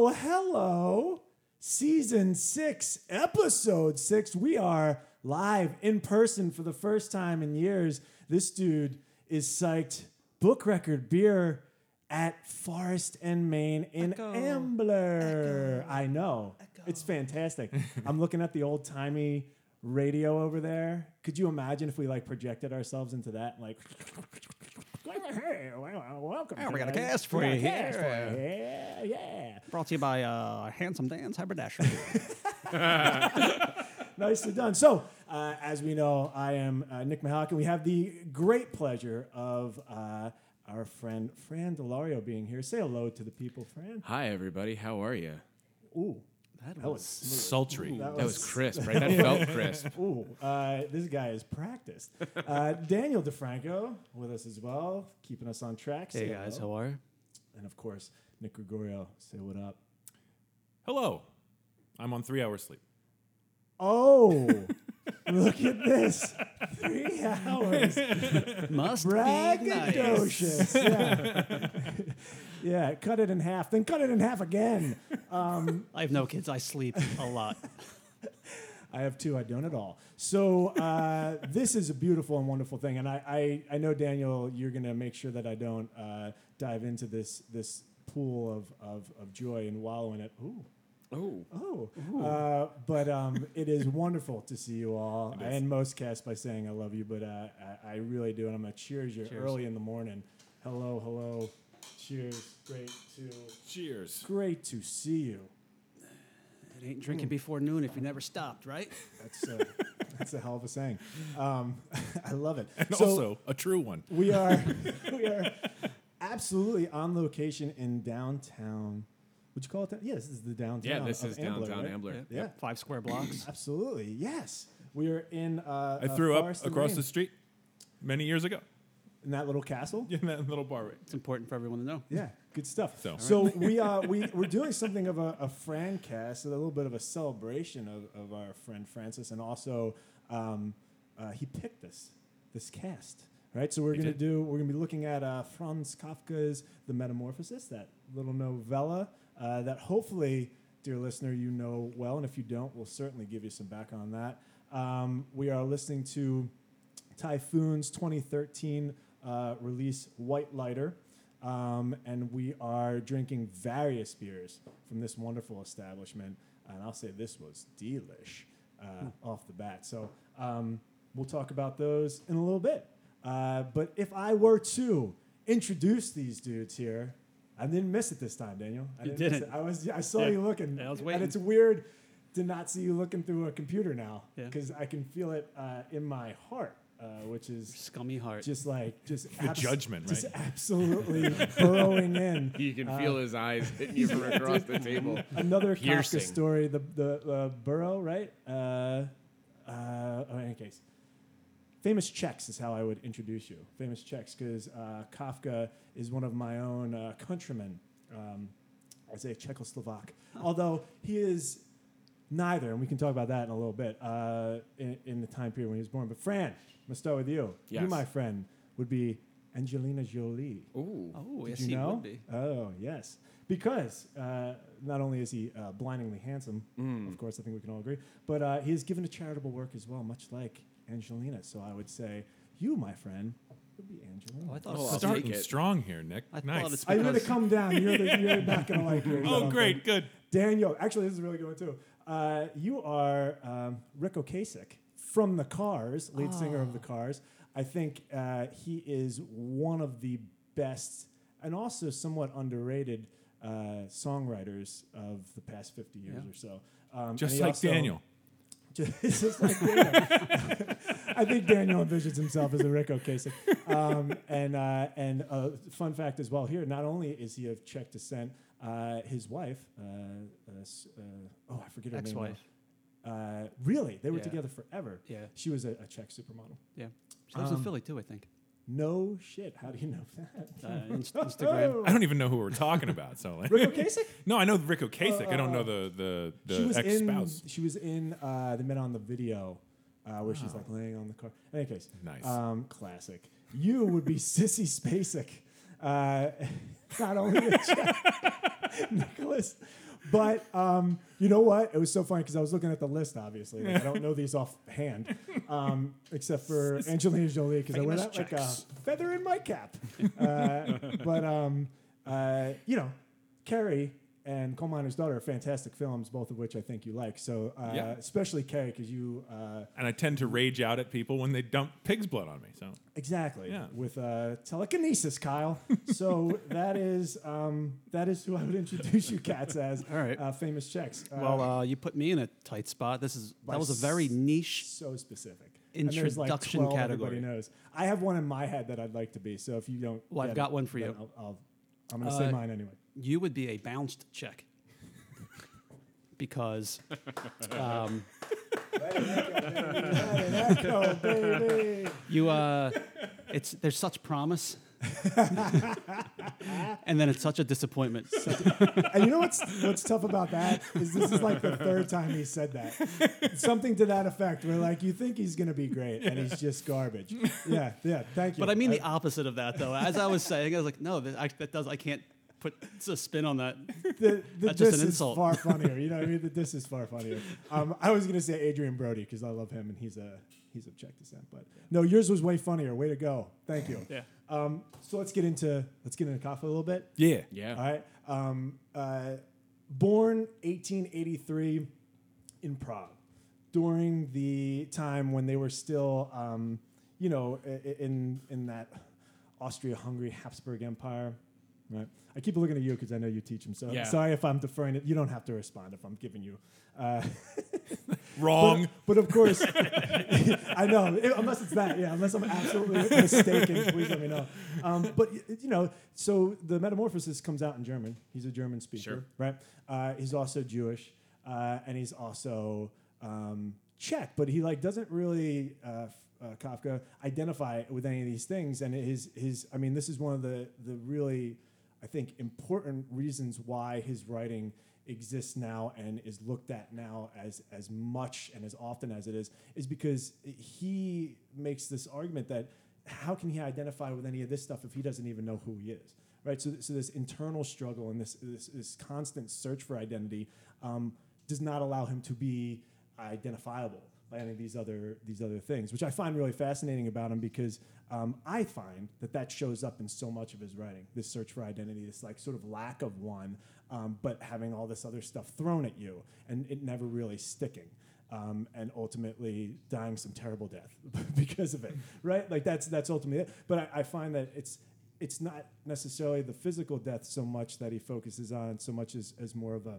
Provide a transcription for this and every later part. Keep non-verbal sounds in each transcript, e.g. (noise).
Well, hello. Season six, episode six. We are live in person for the first time in years. This dude is psyched. Book record beer at Forest and Main in Echo. Ambler. I know. It's fantastic. (laughs) I'm looking at the old timey radio over there. Could you imagine if we like projected ourselves into that? Like, (laughs) hey, well, welcome. Yeah, we got a cast for you a here. Yeah, yeah. Brought to you by uh, Handsome Dan's Haberdashery. (laughs) Nicely done. So, uh, as we know, I am uh, Nick Mahalik, and we have the great pleasure of uh, our friend Fran Daulerio being here. Say hello to the people, Fran. Hi, everybody. How are you? Ooh, that that was was smooth. Sultry. That That was crisp, right? (laughs) That felt crisp. Ooh, uh, this guy is practiced. Uh, (laughs) Daniel DeFranco with us as well, keeping us on track. Say Hey guys, hello. how are you? And of course, Nick Gregorio. Say what up. Hello. I'm on three hours sleep. Oh, (laughs) look at this. Three hours. Must be nice. braggadocious. Yeah. Yeah, cut it in half, then cut it in half again. (laughs) Um, I have no kids. I sleep a lot. (laughs) I have two. I don't at all. So uh, this is a beautiful and wonderful thing, and I, I, I know Daniel, you're gonna make sure that I don't uh, dive into this this pool of, of, of joy and wallow in it. Ooh. Oh, Oh, uh, but um, it is wonderful to see you all. It I end most casts by saying I love you, but uh, I, I really do, and I'm gonna cheers you Cheers. early in the morning. Hello, hello, cheers. Great to Cheers. great to see you. It ain't drinking before noon if you never stopped, right? That's uh, (laughs) that's a hell of a saying. Um, (laughs) I love it. And So also a true one. we (laughs) are we are absolutely on location in downtown. Would you call it that? Yeah, this is the downtown. yeah, this of is Ambler, downtown right? Ambler. Yeah. Five square blocks. (clears throat) Absolutely, yes. We are in. Uh, I uh, threw up Forest and across Main. the street many years ago in that little castle. (laughs) in that little bar right. It's important for everyone to know. Yeah, good stuff. So- So, we uh we we're doing something of a, a Fran cast, a little bit of a celebration of, of our friend Francis, and also um, uh, he picked this this cast. Right, so we're gonna do. We're gonna be looking at uh, Franz Kafka's *The Metamorphosis*, that little novella uh, that hopefully, dear listener, you know well, and if you don't, we'll certainly give you some background on that. Um, we are listening to Typhoon's 2013 uh, release, White Lighter. Um, and we are drinking various beers from this wonderful establishment. And I'll say this was delish uh, off the bat. So um, we'll talk about those in a little bit. Uh, but if I were to introduce these dudes here, I didn't miss it this time, Daniel. I You miss didn't. I was. I saw Yeah. you looking. I was waiting. And it's weird to not see you looking through a computer now Yeah. because I can feel it uh, in my heart, uh, which is Scummy heart. just like just The judgment, right? just absolutely burrowing in. (laughs) You can Uh, feel his eyes hitting you from across the table. (laughs) Another Kafka story, the the uh, burrow, right? Uh, uh, oh, in any case, famous Czechs is how I would introduce you. Famous Czechs, because uh, Kafka is one of my own uh, countrymen. Um, I say Czechoslovak, although he is neither, and we can talk about that in a little bit. Uh, in, in the time period when he was born, but Fran, I'm gonna start with you. Yes. You, my friend, would be Angelina Jolie. Ooh. oh, Did yes, you he know? would be. Oh, yes. Because uh, not only is he uh, blindingly handsome, Mm. of course, I think we can all agree, but uh, he has given to charitable work as well, much like Angelina. So I would say, you, my friend, would be Angelina. Oh, I thought Oh, it I'll take Starting it. strong here, Nick. I thought nice. it's- I'm going to because- come down. You're, the, you're not going to like yours. Oh, great. Good. Daniel, actually, this is a really good one, too. Uh, you are um, Ric Ocasek from The Cars, lead singer of The Cars. I think uh, he is one of the best and also somewhat underrated uh, songwriters of the past 50 years Yeah. or so. Um, Just like also- Daniel. (laughs) just, just like Daniel. (laughs) I think Daniel envisions himself as a Ric Ocasek. Um, and uh, and uh, fun fact as well here, not only is he of Czech descent, uh, his wife, uh, uh, uh, oh, I forget her name. Ex-wife. Uh, really? They were Yeah. together forever. Yeah. She was a, a Czech supermodel. Yeah. She lives Um, in Philly too, I think. No shit. How do you know that? Uh, (laughs) Instagram. I don't even know who we're talking about. So like, Ric Ocasek? (laughs) no, I know Ric Ocasek. I don't Uh, know the the, the ex spouse. She was in. Uh, they met on the video, uh, where she's like laying on the car. In any case, Nice. Um, classic. You would be (laughs) Sissy Spacek. Not only a (laughs) Czech, Nicholas but um, you know what? It was so funny because I was looking at the list. Obviously, Like, I don't know these offhand, um, except for Angelina Jolie because I wear Famous that like a feather in my cap. Uh, but um, uh, you know, Carrie and Coal Miner's Daughter are fantastic films, both of which I think you like. So uh, Yeah. especially Carrie because you uh, And I tend to rage out at people when they dump pig's blood on me. So exactly Yeah. with uh, telekinesis, Kyle. so (laughs) that is um, that is who I would introduce you cats as. (laughs) All right. uh, famous Czechs. Uh, Well, uh, you put me in a tight spot. This is that was a very niche. so specific. And there's like Introduction category. Everybody knows. I have one in my head that I'd like to be. So if you don't, Well, I've got it, one for you. I'll, I'll, I'm going to say Uh, mine anyway. You would be a bounced check because um, you uh, it's there's such promise, (laughs) and then it's such a disappointment. (laughs) And you know what's what's tough about that is this is like the third time he said that. Something to that effect, where like you think he's gonna be great and he's just garbage. Yeah, yeah. Thank you. But I mean the opposite of that, though. As I was saying, I was like, no, that, I, that does. I can't put a spin on that. the, the That's just diss an is insult. far (laughs) funnier. You know what I mean? The diss is far funnier. Um, I was gonna say Adrien Brody because I love him and he's a he's of Czech descent. But no, yours was way funnier. Way to go. Thank you. Yeah. Um, so let's get into let's get into Kafka a little bit. yeah, Yeah. All right. Um, uh, born 1883 in Prague during the time when they were still, um, you know, i- i- in in that Austria-Hungary Habsburg Empire. Right. I keep looking at you because I know you teach them. So Yeah. sorry if I'm deferring it. You don't have to respond if I'm giving you. Uh, (laughs) wrong. but, but of course, (laughs) I know. i- Unless it's that, yeah. Unless I'm absolutely mistaken, please let me know. Um, but you know, so the Metamorphosis comes out in German. He's a German speaker, Sure. right? Uh, he's also Jewish, uh, and he's also um, Czech. But he like doesn't really uh, uh, Kafka identify with any of these things. And his his, I mean, this is one of the the really, I think, important reasons why his writing exists now and is looked at now as as much and as often as it is is because he makes this argument that how can he identify with any of this stuff if he doesn't even know who he is right? So, so this internal struggle and this this, this constant search for identity um, does not allow him to be identifiable by these other these other things, which I find really fascinating about him because um, I find that that shows up in so much of his writing. This search for identity, this like sort of lack of one, um, but having all this other stuff thrown at you and it never really sticking. Um, and ultimately dying some terrible death (laughs) because of it, right? Like that's that's ultimately it. But I, I find that it's it's not necessarily the physical death so much that he focuses on, so much as, as more of a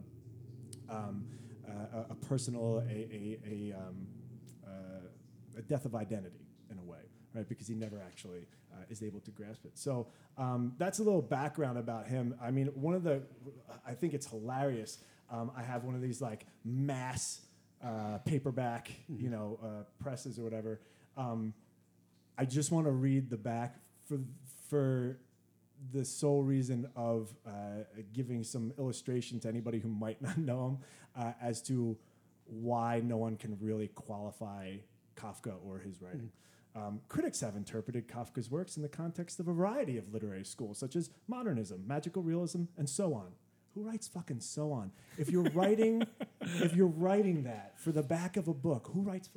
um, uh, a, a personal, a, a, a, um, a death of identity in a way, right? Because he never actually uh, is able to grasp it. So um, that's a little background about him. I mean, one of the, I think it's hilarious. Um, I have one of these like mass uh, paperback, you know, uh, presses or whatever. Um, I just want to read the back for for the sole reason of uh, giving some illustration to anybody who might (laughs) not know him uh, as to why no one can really qualify Kafka or his writing. Um, critics have interpreted Kafka's works in the context of a variety of literary schools, such as modernism, magical realism, and so on. Who writes fucking so on? If you're (laughs) writing, if you're writing that for the back of a book, who writes?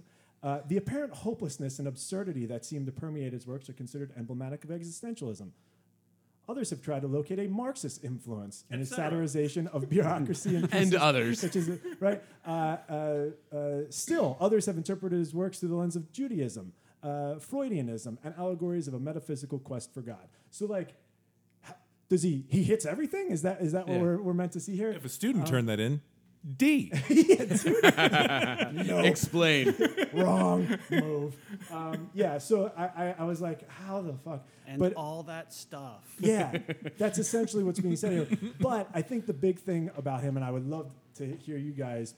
Uh, the apparent hopelessness and absurdity that seem to permeate his works are considered emblematic of existentialism. Others have tried to locate a Marxist influence in his satirization of bureaucracy and, (laughs) And pieces others. such as right. Uh, uh, uh, still, others have interpreted his works through the lens of Judaism, uh, Freudianism, and allegories of a metaphysical quest for God. So, like, does he he hits everything? Is that is that what Yeah. we're, we're meant to see here? If a student turned that in, D. (laughs) (laughs) (laughs) no, Explain. wrong move. Um, yeah. So I, I I was like, how the fuck? And but all that stuff. Yeah, that's essentially what's being said here. But I think the big thing about him, and I would love to hear you guys,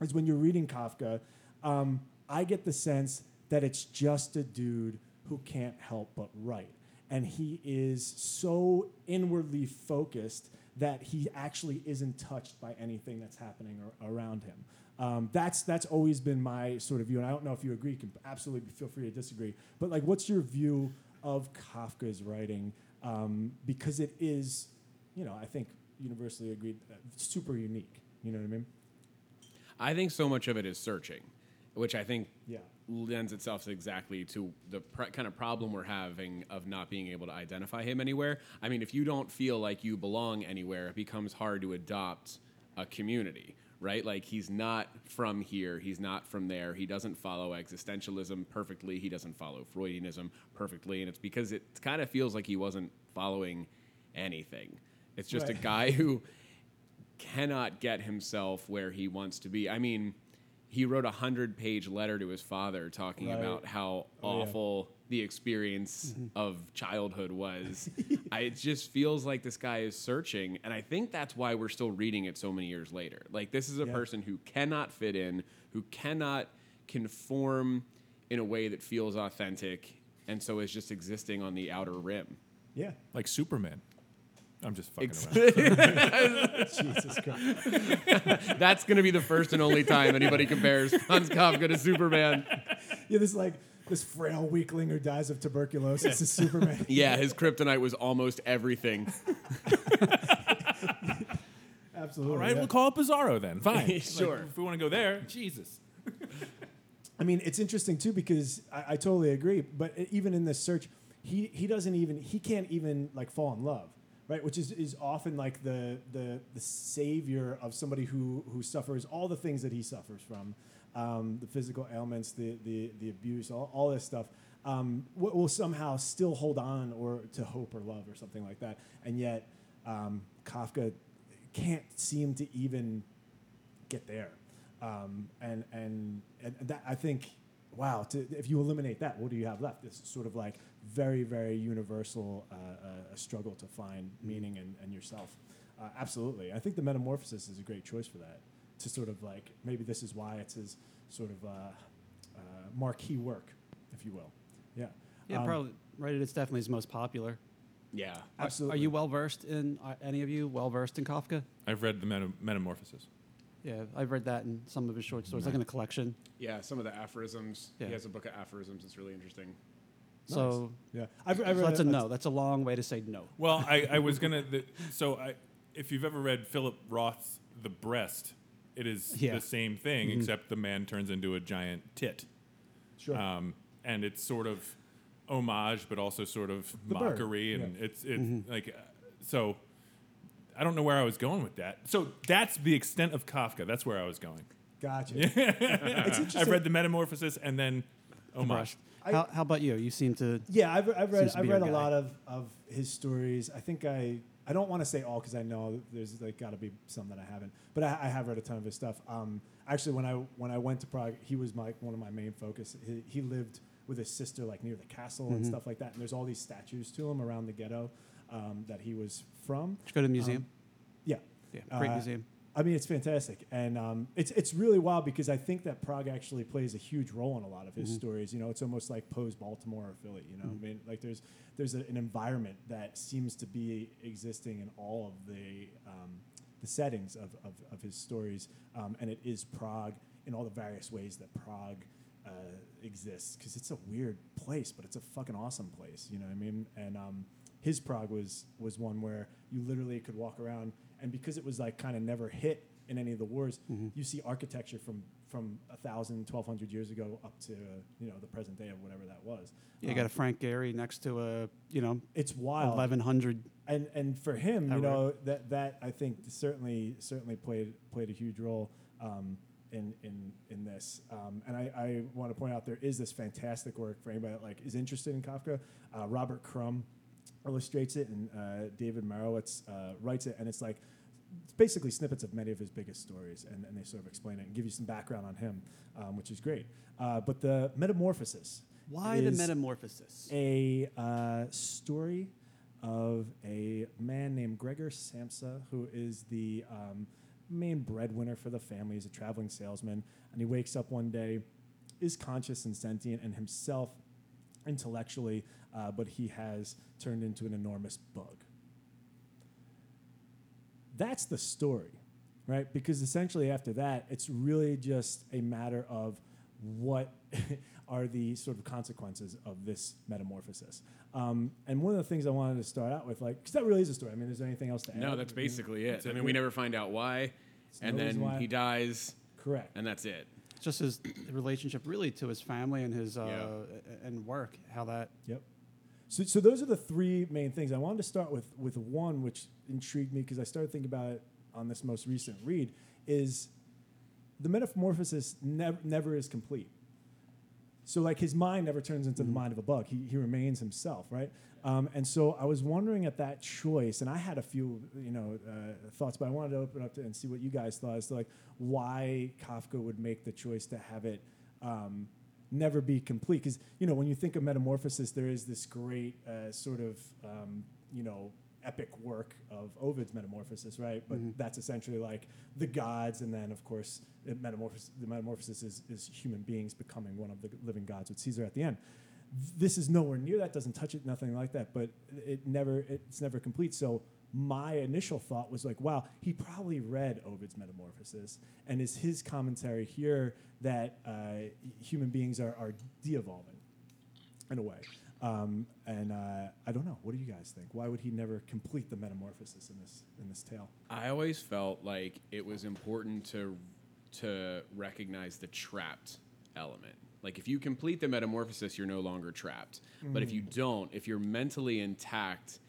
is when you're reading Kafka, um, I get the sense that it's just a dude who can't help but write. And he is so inwardly focused that he actually isn't touched by anything that's happening ar- around him. Um, that's that's always been my sort of view, and I don't know if you agree. You can absolutely feel free to disagree. But like, what's your view of Kafka's writing? Um, because it is, you know, I think universally agreed uh, super unique. You know what I mean? I think so much of it is searching, which I think Yeah. Lends itself exactly to the pr- kind of problem we're having of not being able to identify him anywhere. I mean, if you don't feel like you belong anywhere, it becomes hard to adopt a community, right? Like he's not from here, he's not from there. He doesn't follow existentialism perfectly, he doesn't follow Freudianism perfectly, and it's because it kind of feels like he wasn't following anything. It's just a guy who cannot get himself where he wants to be. I mean, he wrote a hundred page letter to his father talking Right. about how Oh, yeah. awful the experience mm-hmm. of childhood was. (laughs) I, it just feels like this guy is searching, and I think that's why we're still reading it so many years later. Like this is a Yeah. person who cannot fit in, who cannot conform in a way that feels authentic, and so is just existing on the outer rim. Yeah. Like Superman. I'm just fucking Ex- around. (laughs) Jesus Christ. (laughs) That's going to be the first and only time anybody compares Franz Kafka to Superman. Yeah, this like this frail weakling who dies of tuberculosis is Superman. (laughs) Yeah, his kryptonite was almost everything. Absolutely. All right, yeah. we'll call it Bizarro then. Fine. Like, Sure. if we want to go there, Jesus. I mean, it's interesting too because I, I totally agree. But even in this search, he he doesn't even he can't even like fall in love, right? Which is, is often like the the the savior of somebody who who suffers all the things that he suffers from, um, the physical ailments, the the the abuse, all, all this stuff. Um, will somehow still hold on or to hope or love or something like that, and yet um, Kafka can't seem to even get there. Um, and, and and that I think, wow, to, if you eliminate that, what do you have left? It's sort of like very very universal uh, uh, struggle to find meaning and, and yourself. Uh, absolutely, I think the Metamorphosis is a great choice for that. To sort of like maybe this is why it's his sort of uh, uh, marquee work, if you will. Yeah. Yeah, Um, probably right. It's definitely his most popular. Yeah. Absolutely. Are you well versed in? Are any of you well versed in Kafka? I've read the Meta- Metamorphosis. Yeah, I've read that in some of his short stories, like in a collection. Yeah, some of the aphorisms. Yeah. He has a book of aphorisms. It's really interesting. So, Yeah. I've, I've read that's a it- no. That's a long way to say no. Well, I, I was gonna. The, so I, if you've ever read Philip Roth's The Breast, it is Yeah. the same thing, except the man turns into a giant tit, Sure. um, and it's sort of homage, but also sort of The bird, mockery, and yeah. it's it's like uh, so. I don't know where I was going with that. So that's the extent of Kafka. That's where I was going. gotcha. (laughs) it's interesting. I've read the Metamorphosis and then homage. Brush. I- how, how about you? You seem to. Yeah, I've, I've read Seems to I've be read your a guy. lot of, of his stories. I think I I don't want to say all because I know there's like got to be some that I haven't, but I, I have read a ton of his stuff. Um, actually, when I when I went to Prague, he was my one of my main focus. He, he lived with his sister like near the castle and Mhm. stuff like that. And there's all these statues to him around the ghetto um, that he was from. Did you go to the museum? Um, yeah, yeah, great uh, museum. I mean, it's fantastic, and um, it's it's really wild because I think that Prague actually plays a huge role in a lot of his Mhm. stories. You know, it's almost like Poe's Baltimore or Philly. You know, Mhm. I mean, like there's there's a, an environment that seems to be existing in all of the um, the settings of, of, of his stories, um, and it is Prague in all the various ways that Prague uh, exists because it's a weird place, but it's a fucking awesome place. You know what I mean? And um, his Prague was was one where you literally could walk around, and because it was like kind of never hit in any of the wars, Mhm. you see architecture from from a thousand, twelve hundred years ago up to you know the present day of whatever that was. Yeah, you Um, got a Frank Gehry next to a you know It's wild. eleven hundred. and and for him, you know that that I think certainly certainly played played a huge role um, in in in this. Um, and I, I want to point out there is this fantastic work for anybody that like is interested in Kafka. Uh, Robert Crumb illustrates it, and uh, David Mairowitz uh, writes it, and it's like it's basically snippets of many of his biggest stories, and, and they sort of explain it and give you some background on him, um, which is great. Uh, but the Metamorphosis. Why the metamorphosis? a uh, story of a man named Gregor Samsa, who is the um, main breadwinner for the family. He's a traveling salesman, and he wakes up one day, is conscious and sentient, and himself intellectually, uh, but he has turned into an enormous bug. That's the story, right? Because essentially after that, it's really just a matter of what (laughs) are the sort of consequences of this metamorphosis. Um, and one of the things I wanted to start out with, like, because that really is a story. I mean, is there anything else to add? No, that's basically it. I mean, we never find out why, and no then why. he dies, correct. and that's it. Just his relationship, really, to his family and his uh, Yeah. and work. How that Yep. So, so those are the three main things. I wanted to start with with one which intrigued me because I started thinking about it on this most recent read. Is the metamorphosis never never is complete. So like his mind never turns into the mind of a bug. He, he remains himself, right? Um, and so I was wondering at that choice, and I had a few, you know, uh, thoughts, but I wanted to open up to and see what you guys thought as to like why Kafka would make the choice to have it um, never be complete. Because you know, when you think of metamorphosis, there is this great uh, sort of, um, you know, epic work of Ovid's Metamorphosis, right? But that's essentially like the gods, and then of course it metamorphosis, the metamorphosis is, is human beings becoming one of the living gods with Caesar at the end. This is nowhere near that. Doesn't touch it. Nothing like that. But it never. It's never complete. So my initial thought was like, wow, he probably read Ovid's Metamorphosis, and is his commentary here that uh, human beings are, are de-evolving in a way. Um, and uh, I don't know. What do you guys think? Why would he never complete the metamorphosis in this in this tale? I always felt like it was important to to recognize the trapped element. Like if you complete the metamorphosis, you're no longer trapped. But if you don't, if you're mentally intact,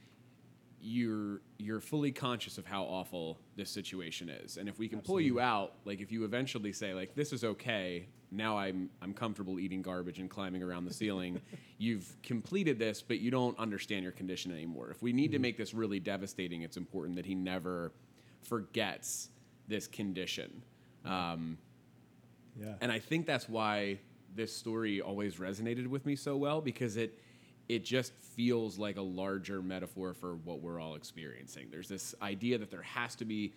you're you're fully conscious of how awful this situation is. And if we can pull you out, like if you eventually say like this is okay, now I'm I'm comfortable eating garbage and climbing around the ceiling, (laughs) you've completed this, but you don't understand your condition anymore. If we need to make this really devastating, it's important that he never forgets this condition. Um, Yeah. and I think that's why this story always resonated with me so well because it it just feels like a larger metaphor for what we're all experiencing. There's this idea that there has to be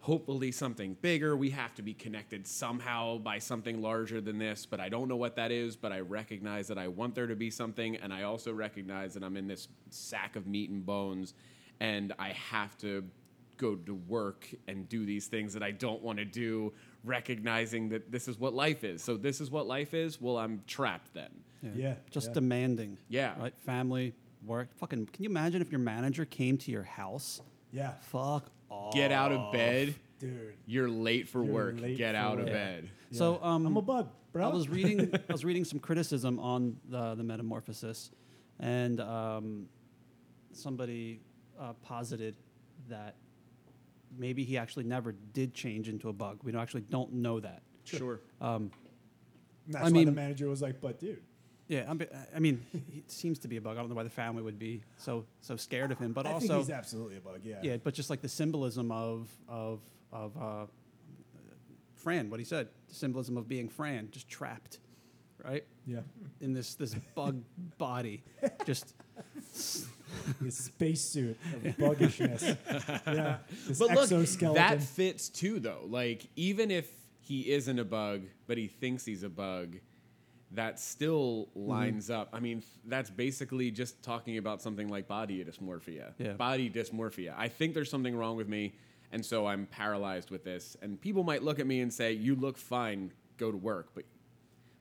hopefully something bigger. We have to be connected somehow by something larger than this, but I don't know what that is, but I recognize that I want there to be something and I also recognize that I'm in this sack of meat and bones and I have to go to work and do these things that I don't want to do, recognizing that this is what life is. So this is what life is. Well, I'm trapped then. Yeah, Just yeah. demanding. Yeah. Right. Family, work. Fucking. Can you imagine if your manager came to your house? Yeah, Fuck off. Get out of bed. dude. You're late for You're work. late Get for out of work. bed. So Yeah. um, I'm a bug, bro. I was reading. (laughs) I was reading some criticism on the the Metamorphosis, and um, somebody uh, posited that maybe he actually never did change into a bug. We don't actually don't know that. Sure. Um, That's I why the mean- manager was like, "But dude, yeah, I'm, I mean, he seems to be a bug. I don't know why the family would be so so scared of him, but I also think he's absolutely a bug." Yeah, yeah, but just like the symbolism of of of uh, Fran, what he said, the symbolism of being Fran, just trapped, right? yeah. in this this bug (laughs) body. Just (laughs) His spacesuit of buggishness. (laughs) yeah, this But look, that fits too, though. Like, even if he isn't a bug, but he thinks he's a bug, that still Mm-hmm. lines up. I mean, that's basically just talking about something like body dysmorphia. Yeah. Body dysmorphia. I think there's something wrong with me, and so I'm paralyzed with this. And people might look at me and say, "You look fine. Go to work." But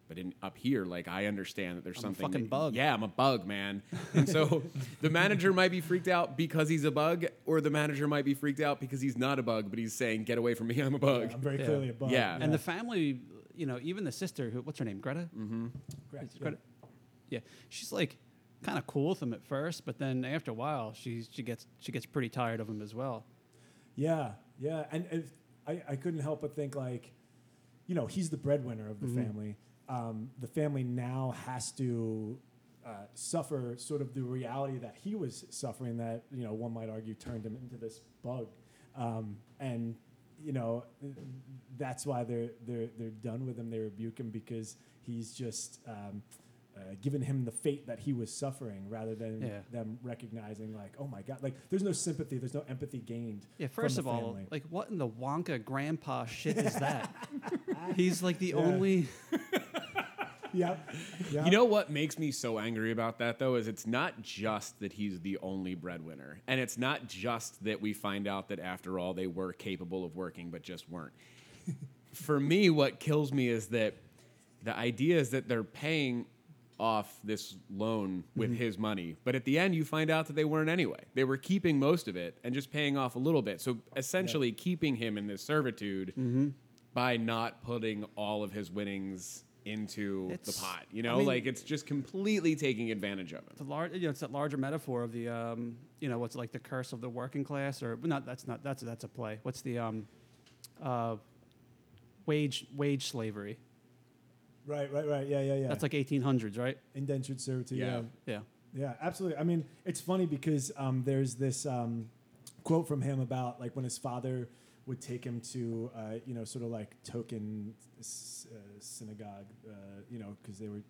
but in up here, like I understand that there's something I'm a fucking that- bug. Yeah, I'm a bug, man. And so (laughs) the manager might be freaked out because he's a bug, or the manager might be freaked out because he's not a bug, but he's saying, "Get away from me, I'm a bug." I'm very Yeah. clearly a bug. Yeah. and the family, you know, even the sister, who what's her name, Greta? Mm-hmm. Correct, yeah. Greta. Yeah, she's like kind of cool with him at first, but then after a while, she she gets she gets pretty tired of him as well. Yeah, yeah, and if, I, I couldn't help but think like, you know, he's the breadwinner of the family. Um, the family now has to uh, suffer sort of the reality that he was suffering. That you know, one might argue turned him into this bug, um, and you know, that's why they're they're they're done with him. They rebuke him because he's just. Um, uh, given him the fate that he was suffering, rather than Yeah. them recognizing, like, oh my god, like, there's no sympathy, there's no empathy gained. Yeah, first of all, family. like what in the Wonka grandpa shit is that? (laughs) He's like the Yeah. only. Yep. yep. You know what makes me so angry about that though is it's not just that he's the only breadwinner, and it's not just that we find out that after all they were capable of working but just weren't. (laughs) For me, what kills me is that the idea is that they're paying off this loan with Mm-hmm. his money, but at the end you find out that they weren't anyway. They were keeping most of it and just paying off a little bit. So essentially keeping him in this servitude Mm-hmm. by not putting all of his winnings into It's- the pot. You I know, mean- like it's just completely taking advantage of it. the large, you know, it's that larger metaphor of the, um, you know, what's like the curse of the working class, or not? That's not. That's that's a play. What's the um, uh, wage wage slavery? Right, right, right. Yeah, yeah, yeah. That's like 1800s, right? indentured servitude. Yeah. Yeah. Yeah. Yeah, absolutely. I mean, it's funny because um, there's this um, quote from him about like when his father would take him to, uh, you know, sort of like token s- uh, synagogue, uh, you know, because they were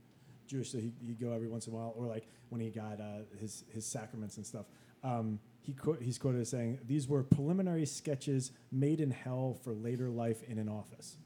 Jewish, so he, he'd go every once in a while, or like when he got uh, his his sacraments and stuff. Um, he quote, he's quoted as saying, "These were preliminary sketches made in hell for later life in an office."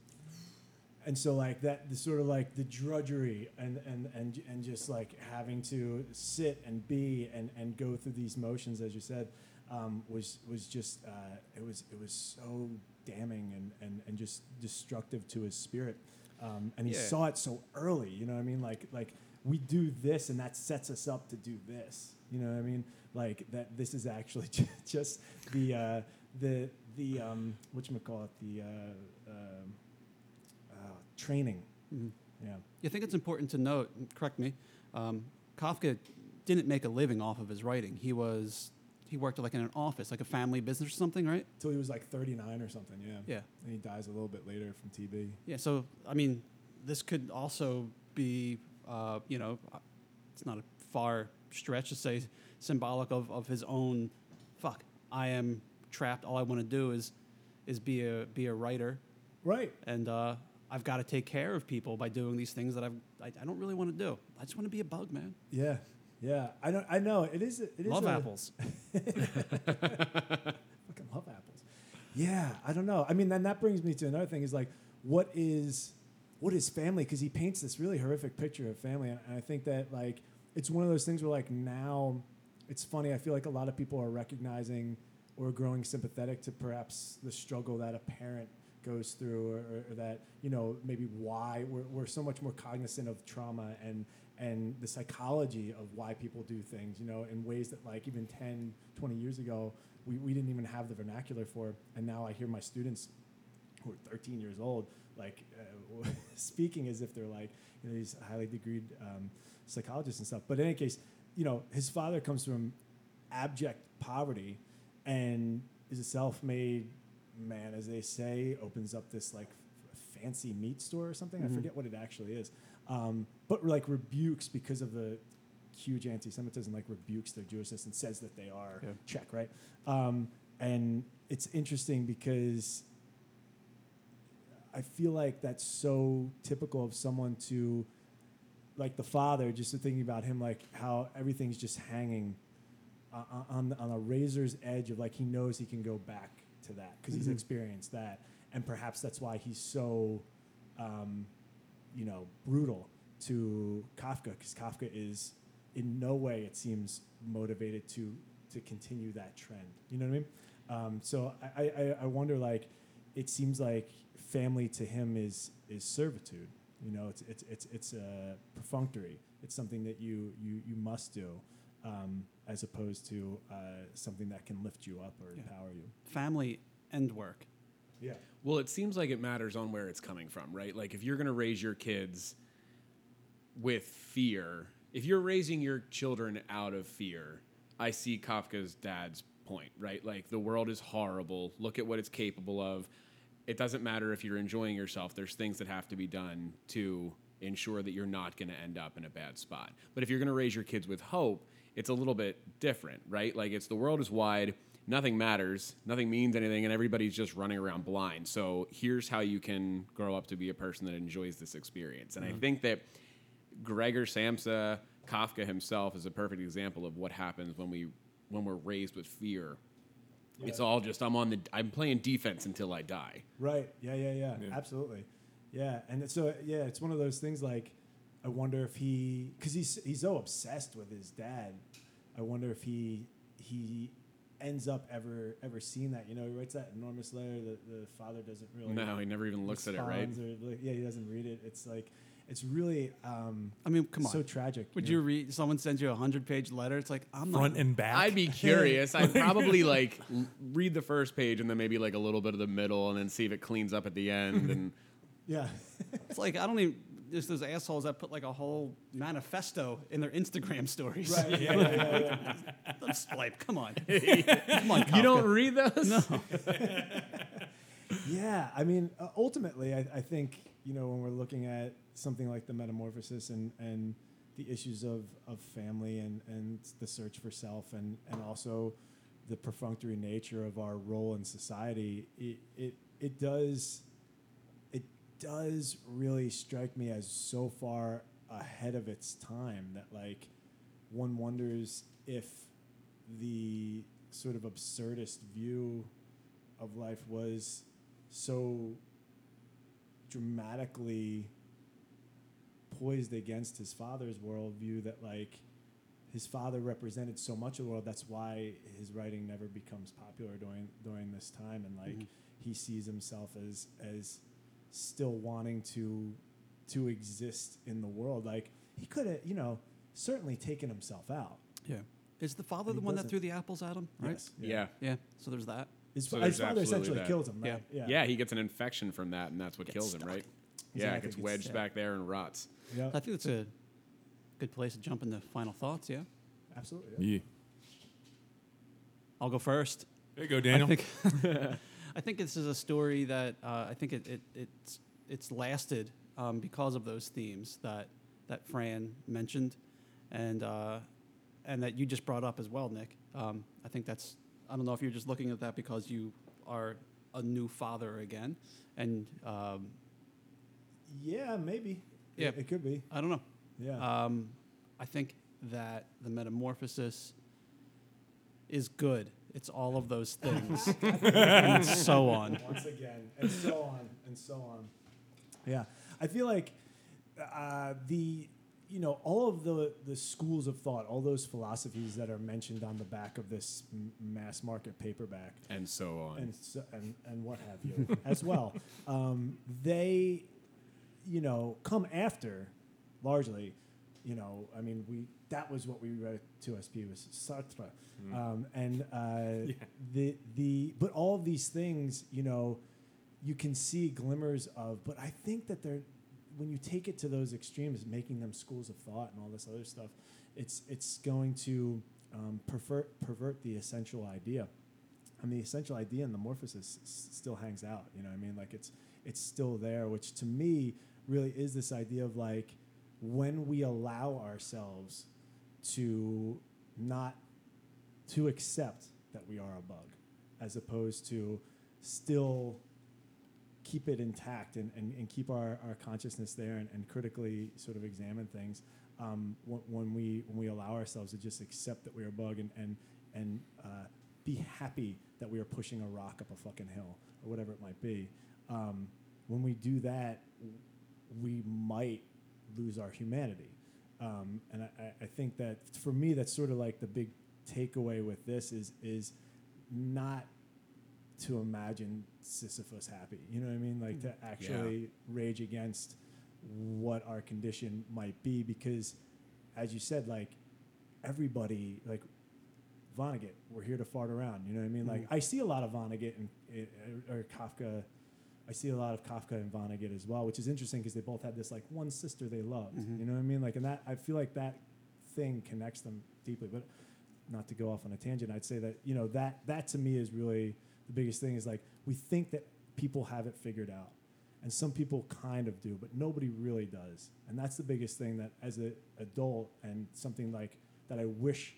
and so like that the sort of like the drudgery and and and and just like having to sit and be and and go through these motions as you said um, was was just uh, it was it was so damning and and and just destructive to his spirit um, and he Yeah. saw it so early you know what I mean like like we do this and that sets us up to do this you know what I mean like that this is actually (laughs) just the uh, the the um, what you call it the uh, um, uh, training. Mhm. Yeah. You think it's important to note, correct me, um, Kafka didn't make a living off of his writing. He was he worked like in an office, like a family business or something, right? Until he was like 39 or something. Yeah. Yeah. And he dies a little bit later from TB. Yeah. So I mean, this could also be, uh, you know, uh, it's not a far stretch to say symbolic of, of his own. Fuck, I am trapped. All I want to do is is be a be a writer, Right. and uh, I've got to take care of people by doing these things that I've, I I don't really want to do. I just want to be a bug, man. Yeah. Yeah. I don't. I know it is. It is. Love a, apples. (laughs) Fucking love apples. Yeah. I don't know. I mean, then that brings me to another thing. Is like, what is, what is family? Because he paints this really horrific picture of family, and, I think that like it's one of those things where like now, it's funny. I feel like a lot of people are recognizing or growing sympathetic to perhaps the struggle that a parent goes through or, or, or that you know maybe why we're, we're so much more cognizant of trauma and and the psychology of why people do things you know in ways that like even 10 20 years ago we, we didn't even have the vernacular for. And now i hear my students who are 13 years old like uh, (laughs) speaking as if they're like you know these highly degreed um, psychologists and stuff. But in any case you know his father comes from abject poverty and is a self-made man as they say opens up this like fancy meat store or something. I Mhm. forget what it actually is um, but like rebukes because of the huge anti-semitism like rebukes their jewishness and says that they are Yeah. Czech right um, and it's interesting because I feel like that's so typical of someone to, like the father, just thinking about him, like how everything's just hanging uh, uh, on on a razor's edge of like he knows he can go back to that because he's Mhm. experienced that, and perhaps that's why he's so, um, you know, brutal to Kafka because Kafka is in no way it seems motivated to to continue that trend. You know what I mean? Um, so I, I, I wonder like it seems like family to him is is servitude. You know, it's it's it's it's uh, perfunctory. It's something that you you you must do, um, as opposed to uh, something that can lift you up or Yeah. empower you. Family and work. Yeah. Well, it seems like it matters on where it's coming from, right? Like if you're going to raise your kids with fear, if you're raising your children out of fear, I see Kafka's dad's point, right? Like the world is horrible. Look at what it's capable of. It doesn't matter if you're enjoying yourself. There's things that have to be done to ensure that you're not going to end up in a bad spot. But if you're going to raise your kids with hope, it's a little bit different, right? Like it's the world is wide, nothing matters, nothing means anything, and everybody's just running around blind. So here's how you can grow up to be a person that enjoys this experience. And I mm-hmm. think that Gregor Samsa, Kafka himself, is a perfect example of what happens when we when we're raised with fear. It's all just I'm on the I'm playing defense until I die. Right. Yeah, yeah, yeah. Yeah. Absolutely. Yeah. And so yeah, it's one of those things like I wonder if he cuz he's he's so obsessed with his dad. I wonder if he he ends up ever ever seeing that. You know, he writes that enormous letter that the father doesn't really No, he never even looks at it, right? or, yeah, he doesn't read it. It's like it's really um, I mean, come on. so tragic. Would know? you read? Someone sends you a hundred page letter. It's like I'm Front not. and back. I'd be (laughs) curious. I'd probably like read the first page and then maybe like a little bit of the middle and then see if it cleans up at the end. And (laughs) Yeah. It's like I don't even. There's those assholes that put like a whole manifesto in their Instagram stories. right. Yeah, yeah, yeah, yeah. (laughs) Let's like, come on, (laughs) come on. you don't read those? No. (laughs) Yeah, I mean, uh, ultimately, I, I think you know when we're looking at something like the metamorphosis and and the issues of, of family and, and the search for self and, and also the perfunctory nature of our role in society, it, it it does it does really strike me as so far ahead of its time that like one wonders if the sort of absurdist view of life was so dramatically poised against his father's worldview that like his father represented so much of the world that's why his writing never becomes popular during during this time. And like mm-hmm. he sees himself as as still wanting to to exist in the world like he could have you know certainly taken himself out Yeah. Is the father And the one that doesn't. threw the apples at him? Right. Yes, Yeah. Yeah. So there's that. his, So fa- there's his father essentially that. kills him Yeah. right yeah Yeah, he gets an infection from that, and that's what Gets kills him, stuck. right? Yeah, it gets gets wedged stuck. back there and rots. yeah I think that's a good place to jump into final thoughts. Yeah. absolutely yeah. Yeah. I'll go first. There you go, Daniel. (laughs) I think, this is a story that uh, I think it, it, it's it's lasted um, because of those themes that that Fran mentioned, and uh, and that you just brought up as well, Nick. Um, I think that's I don't know if you're just looking at that because you are a new father again, and um, Yeah, maybe. Yeah. It, it could be. I don't know. Yeah. Um, I think that the metamorphosis is good. It's all of those things (laughs) and so on. Once again, and so on, and so on. Yeah. I feel like uh, the, you know, all of the, the schools of thought, all those philosophies that are mentioned on the back of this m- mass market paperback, And so on. and so, and and what have you as well. (laughs) Um, they, you know, come after, largely. You know, I mean, we that was what we read to SP was Sartre, um, and uh, (laughs) the the but all of these things, you know, you can see glimmers of. But I think that they're when you take it to those extremes, making them schools of thought and all this other stuff, it's it's going to um, pervert pervert the essential idea and the essential idea in the morphosis s- still hangs out. You know what I mean? Like it's it's still there, which to me really is this idea of like when we allow ourselves to not to accept that we are a bug, as opposed to still keep it intact and, and, and keep our, our consciousness there and, and critically sort of examine things um, when, when we when we allow ourselves to just accept that we're a bug and and and uh, be happy that we are pushing a rock up a fucking hill or whatever it might be. Um, when we do that, we might lose our humanity. Um, and I, I- think that for me, that's sort of like the big takeaway with this is is not to imagine Sisyphus happy. You know what I mean? Like to actually rage against what our condition might be, because as you said, like everybody, like Vonnegut, we're here to fart around. You know what I mean? Like I see a lot of Vonnegut and uh, or Kafka. I see a lot of Kafka and Vonnegut as well, which is interesting because they both had this like one sister they loved. Mm-hmm. You know what I mean? Like, and that I feel like that thing connects them deeply. But not to go off on a tangent, I'd say that you know that that to me is really the biggest thing. Is like we think that people have it figured out, and some people kind of do, but nobody really does. And that's the biggest thing that as an adult and something like that, I wish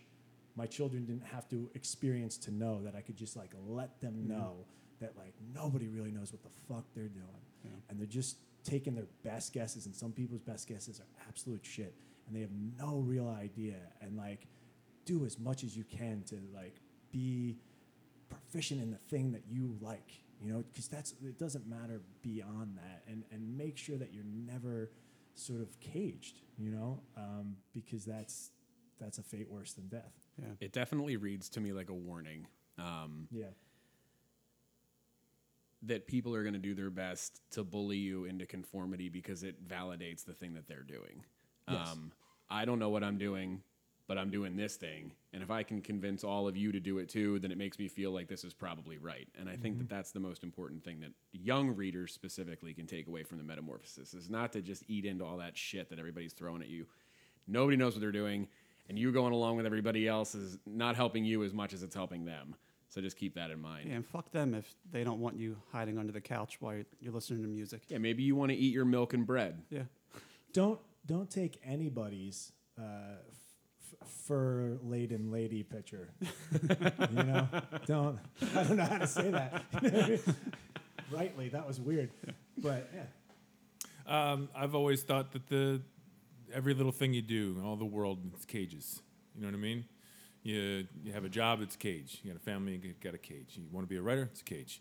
my children didn't have to experience to know that I could just like let them mm-hmm. know that like nobody really knows what the fuck they're doing, and they're just taking their best guesses, and some people's best guesses are absolute shit, and they have no real idea, and like do as much as you can to like be proficient in the thing that you like, you know, because that's it doesn't matter beyond that, and and make sure that you're never sort of caged, you know, um, because that's that's a fate worse than death. Yeah. It definitely reads to me like a warning. Um, Yeah. That people are going to do their best to bully you into conformity because it validates the thing that they're doing. Yes. Um, I don't know what I'm doing, but I'm doing this thing. And if I can convince all of you to do it too, then it makes me feel like this is probably right. And I think that that's the most important thing that young readers specifically can take away from the metamorphosis is not to just eat into all that shit that everybody's throwing at you. Nobody knows what they're doing, and you going along with everybody else is not helping you as much as it's helping them. So just keep that in mind. Yeah, and fuck them if they don't want you hiding under the couch while you're, you're listening to music. Yeah, maybe you want to eat your milk and bread. Yeah. Don't don't take anybody's uh, f- fur laden lady picture. you know, (laughs) don't. I don't know how to say that. (laughs) Rightly, that was weird, but yeah. Um, I've always thought that the every little thing you do, all the world, it's cages. You know what I mean? You you have a job, it's a cage. You got a family, you got a cage. You want to be a writer, it's a cage.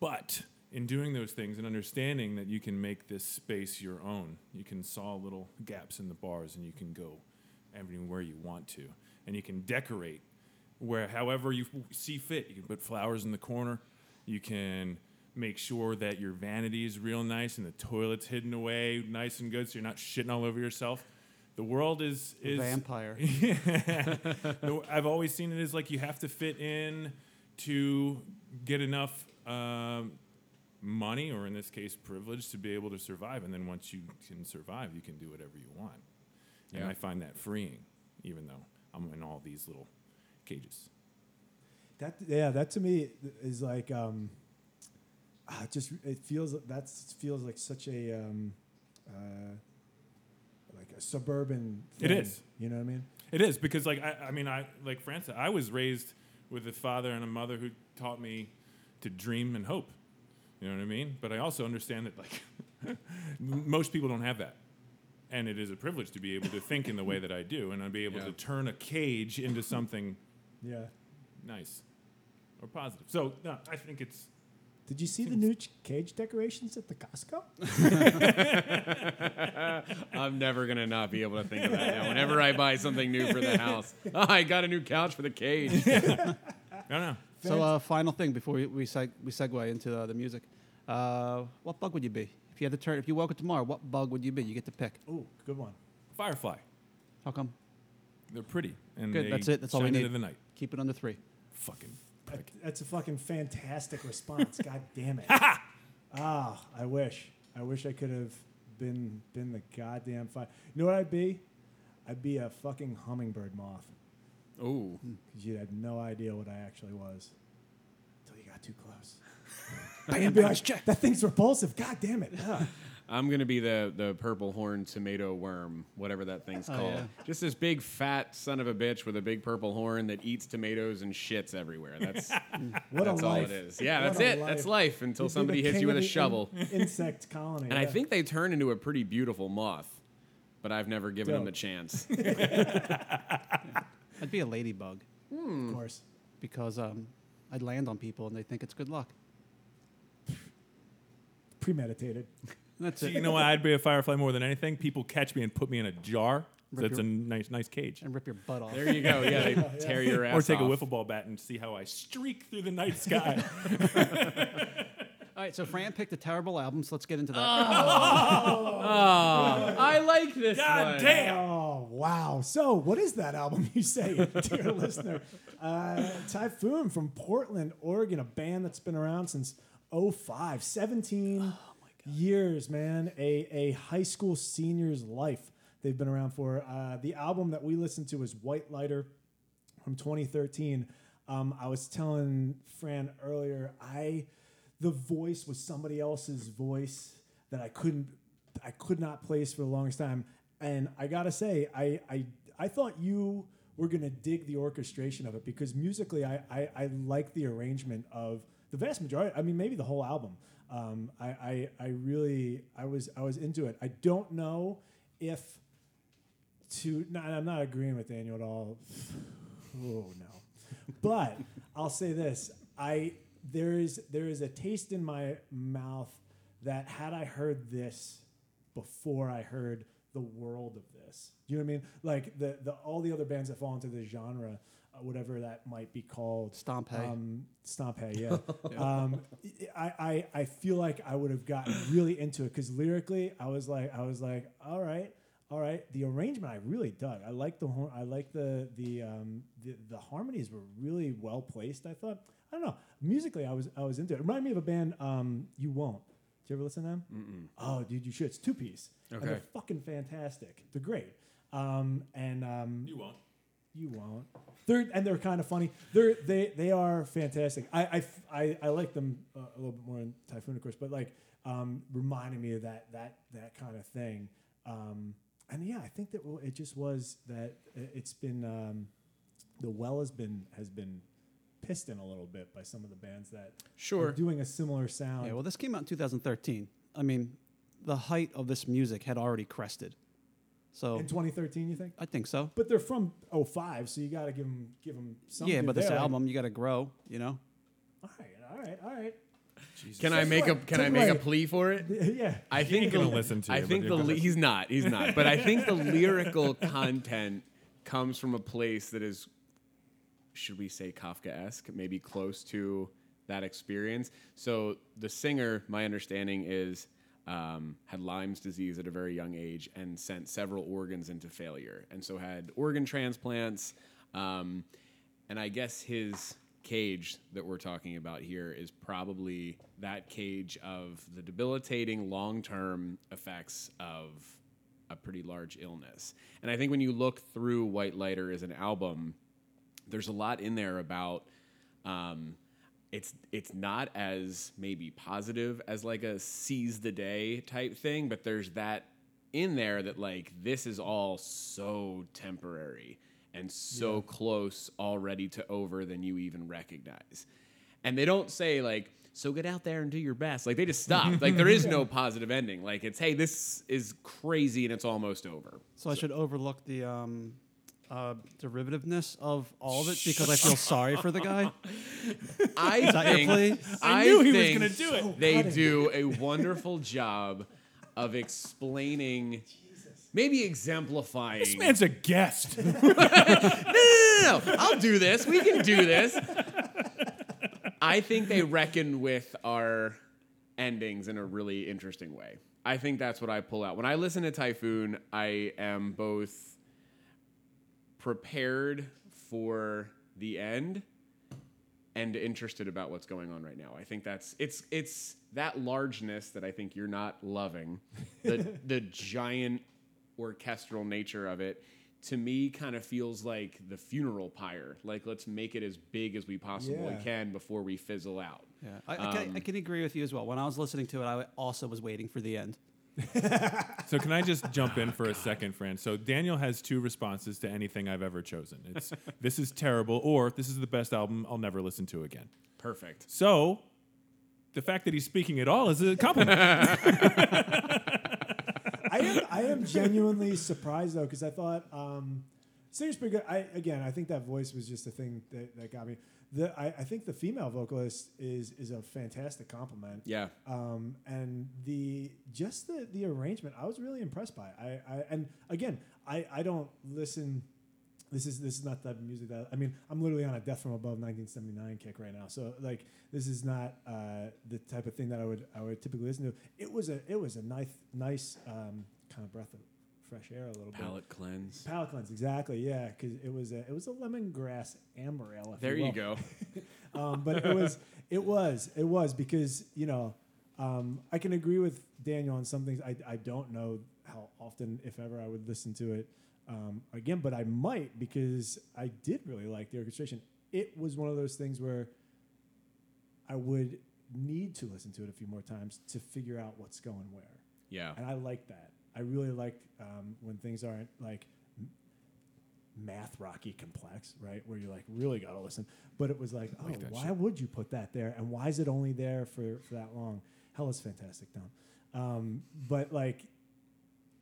But in doing those things and understanding that you can make this space your own, you can saw little gaps in the bars and you can go everywhere you want to, and you can decorate where however you see fit. You can put flowers in the corner. You can make sure that your vanity is real nice and the toilet's hidden away nice and good, so you're not shitting all over yourself. The world is A is vampire. (laughs) I've always seen it as like you have to fit in to get enough um, money, or in this case, privilege, to be able to survive. And then once you can survive, you can do whatever you want. And Yeah. I find that freeing, even though I'm in all these little cages. That yeah, that to me is like um, ah, just it feels that feels like such a um, uh, like a suburban. It thing, is. You know what I mean? It is because, like, I, I mean, I like Francis. I was raised with a father and a mother who taught me to dream and hope. You know what I mean? But I also understand that, like, (laughs) most people don't have that, and it is a privilege to be able to think in the way that I do, and I'd be able Yeah. to turn a cage into something Yeah. nice or positive. So, no, I think it's Did you see the new cage decorations at the Costco? (laughs) I'm never gonna not be able to think of that now. Whenever I buy something new for the house, oh, (laughs) I got a new couch for the cage. (laughs) I don't know. So, uh, final thing before we we, seg- we segue into uh, the music. Uh, what bug would you be if you had to turn? If you woke up tomorrow, what bug would you be? You get to pick. Oh, good one. Firefly. How come? They're pretty, and Good, they that's it, that's all we shine need. into the night. Keep it under three. Fucking That- prick. that's a fucking fantastic response. (laughs) God damn it. Ah, I wish. I wish I could have been been the goddamn fire. You know what I'd be? I'd be a fucking hummingbird moth. Ooh, Because you had no idea what I actually was until you got too close. (laughs) Bam, like, check. That thing's repulsive. God damn it. Ugh. I'm gonna be the the purple horn tomato worm, whatever that thing's Oh, called. yeah. Just this big fat son of a bitch with a big purple horn that eats tomatoes and shits everywhere. (laughs) That's What that's a all life. it is. Yeah, What that's a it. That's life until You'd be the somebody hits king you with of a the in- shovel. (laughs) insect colony. And I yeah. think they turn into a pretty beautiful moth, but I've never given them Dope. the chance. (laughs) I'd be a ladybug of course. because um, I'd land on people and they think it's good luck. Premeditated. That's So it. you know why I'd be a firefly more than anything? People catch me and put me in a jar. Rip That's your- a nice, nice cage. and rip your butt off. there you go. Yeah, they (laughs) tear your ass off. Or take off. a wiffle ball bat and see how I streak through the night sky. (laughs) (laughs) All right, so Fran picked a terrible album, so let's get into that. Oh, I like this God one. damn! Oh, wow. So, what is that album you say, dear listener? Uh, Typhoon from Portland, Oregon, a band that's been around since 05, 17 (gasps) (gasps) years, man. A, a high school senior's life they've been around for. Uh, the album that we listened to is White Lighter from 2013. Um, I was telling Fran earlier, I the voice was somebody else's voice that I couldn't, I could not place for the longest time. And I gotta say, I I, I thought you were gonna dig the orchestration of it because musically, I, I I like the arrangement of the vast majority. I mean, maybe the whole album. Um, I, I I really I was I was into it. I don't know if to no, I'm not agreeing with Daniel at all. (sighs) Oh no. But I'll say this. I there is there is a taste in my mouth that had I heard this before I heard the world of this. You know what I mean? Like the the all the other bands that fall into this genre whatever that might be called. Stomp Hay. Um, Stomp Hay, (laughs) yeah. um, I, I, I feel like I would have gotten really into it because lyrically, I was like, I was like, all right, all right. The arrangement I really dug. I like the hor- I like the the um, the, the harmonies were really well placed. I thought. I don't know. Musically, I was I was into it. It reminded me of a band. Um, you won't. Did you ever listen to them? Mm-mm. Oh, dude, you should. It's two piece. And Okay. they're fucking fantastic. They're great. Um, and um, You won't. you won't. They're and they're kind of funny. They're they they are fantastic. I I I like them uh, a little bit more in Typhoon, of course, but like um, reminding me of that that that kind of thing. Um, and yeah, I think that it just was that it's been um, the well has been has been pissed in a little bit by some of the bands that Sure. are doing a similar sound. Yeah, well, this came out in 2013. I mean, the height of this music had already crested. So in 2013, you think? I think so. But they're from 05, so you got to give them give them something. yeah, but this there. Album, you got to grow, you know? all right, all right, all right. Jesus. Can I make a can I make a plea for it? (laughs) yeah. I think ain't the, gonna listen to I you, but think the gonna- li- he's not. He's not. But I think the (laughs) lyrical content comes from a place that is, should we say, Kafka-esque, maybe close to that experience. So the singer, my understanding is, um, had Lyme's disease at a very young age and sent several organs into failure, and so had organ transplants. Um, and I guess his cage that we're talking about here is probably that cage of the debilitating long term effects of a pretty large illness. And I think when you look through White Lighter as an album, there's a lot in there about um, it's it's not as maybe positive as like a seize the day type thing, but there's that in there that like this is all so temporary and so close already to over than you even recognize. And they don't say like so get out there and do your best. Like they just stop. like there is (laughs) no positive ending. Like it's hey this is crazy and it's almost over. So I should overlook the um, uh, derivativeness of all of it because I feel sorry for the guy. (laughs) I that your think plea? I, knew he was think gonna do it. They cutting. do a wonderful job of explaining, maybe exemplifying. This man's a guest. (laughs) no, no, no, no. I'll do this. We can do this. I think they reckon with our endings in a really interesting way. I think that's what I pull out. When I listen to Typhoon, I am both prepared for the end and interested about what's going on right now. I think that's it's it's that largeness that I think you're not loving. (laughs) The the giant orchestral nature of it to me kind of feels like the funeral pyre. Like let's make it as big as we possibly Yeah. can before we fizzle out. Yeah, I, I, can, I um, can agree with you as well. When I was listening to it, I also was waiting for the end. So can I just jump in for a second, Fran? So Daniel has two responses to anything I've ever chosen. It's this is terrible, or this is the best album I'll never listen to again. Perfect. So the fact that he's speaking at all is a compliment. (laughs) I am I am genuinely surprised though because I thought um, singer's pretty good. I again I think that voice was just the thing that, that got me. The I, I think the female vocalist is is a fantastic compliment. Yeah. Um, and the just the the arrangement I was really impressed by. I, I and again I I don't listen. This is this is not the type of music that I mean. I'm literally on a Death from Above 1979 kick right now. So like this is not uh, the type of thing that I would I would typically listen to. It was a it was a nice nice um, kind of breath of fresh air a little bit. Palate cleanse. Palate cleanse, exactly. Yeah, because it was a it was a lemongrass amber ale. There will. you go. (laughs) Um, but it was, it was, it was because you know, um, I can agree with Daniel on some things. I, I don't know how often, if ever, I would listen to it um, again, but I might because I did really like the orchestration. It was one of those things where I would need to listen to it a few more times to figure out what's going where, Yeah. and I like that. I really like um, when things aren't like m- math rocky complex, right? Where you're like really got to listen. But it was like, oh, Like why shit. would you put that there? And why is it only there for, for that long? Hell is fantastic, Tom. Um, but like,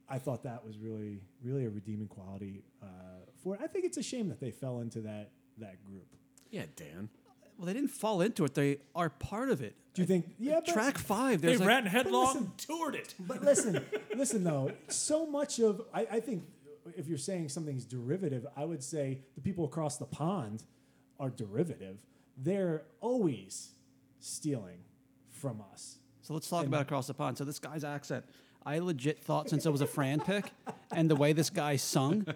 I thought that was really, really a redeeming quality uh, for it. I think it's a shame that they fell into that that group. Yeah, Dan. Well, they didn't fall into it; they are part of it. Do you think? Yeah, but, Track five, they there's like, ran headlong, listen- toured it. But listen, (laughs) listen though, so much of I, I think if you're saying something's derivative, I would say the people across the pond are derivative. They're always stealing from us. So let's talk about across the pond. So this guy's accent, I legit thought since it was a Fran pick, and the way this guy sung,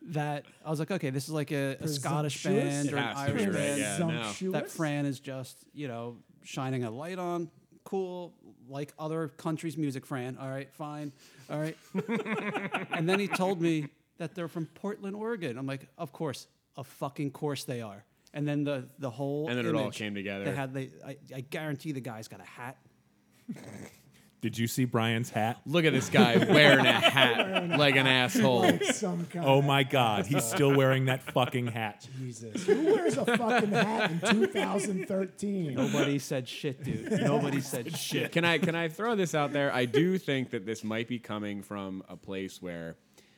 that I was like, okay, this is like a, a Scottish band or an has to be, Irish right? band. Yeah, no. That Fran is just you know shining a light on. Cool, like other countries' music. Fran, all right, fine, all right. (laughs) and then he told me that they're from Portland, Oregon. I'm like, of course, of fucking course they are. And then the the whole And then it all image, came together. They had they I, I guarantee the guy's got a hat. (laughs) Did you see Brian's hat? Look at this guy (laughs) wearing a hat like an asshole. Like some kind Oh of my God, he's (laughs) still wearing that fucking hat. Jesus. Who wears a fucking hat in 2013? Nobody said shit, dude. (laughs) Nobody said shit. Can I can I throw this out there? I do think that this might be coming from a place where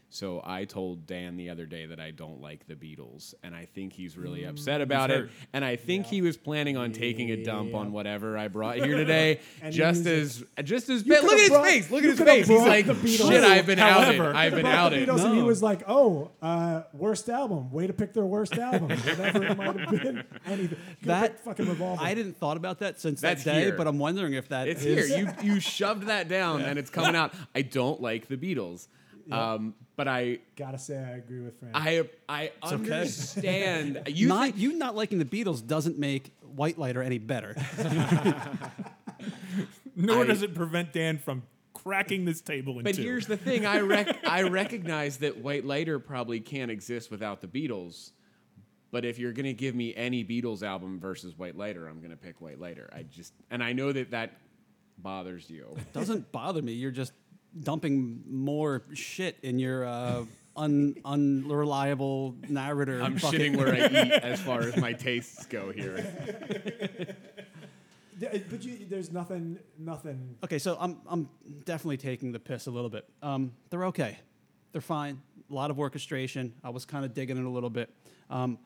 so I told Dan the other day that I don't like the Beatles, and I think he's really upset about it. And I think he was planning on taking a dump on whatever I brought here (laughs) today, just as just as You look at could've his brought- face. Look at his face. He's like, shit. I've been However- outed. I've been About the outed. Beatles, and he was like, "Oh, uh, worst album. Way to pick their worst album. (laughs) Whatever it might have been. Anything. That fucking Revolver. I didn't thought about that since That's that day, here. but I'm wondering if that It's is- here. You you shoved that down, and it's coming out. I don't like the Beatles, um, but I Gotta say, I agree with Fran. I I okay. understand. (laughs) You not think, you not liking the Beatles doesn't make White Lighter any better. (laughs) Nor I- does it prevent Dan from cracking this table in but two. here's the thing. I rec- (laughs) I recognize that White Lighter probably can't exist without the Beatles. But if you're gonna give me any Beatles album versus White Lighter, I'm gonna pick White Lighter. I just and I know that that bothers you. It doesn't bother me. You're just dumping more shit in your uh, un, unreliable narrator. I'm fucking- shitting where I eat as far as my tastes go here. (laughs) D- but you, there's nothing, nothing. Okay, so I'm I'm definitely taking the piss a little bit. Um, they're okay, they're fine. A lot of orchestration. I was kind of digging it a little bit. Um,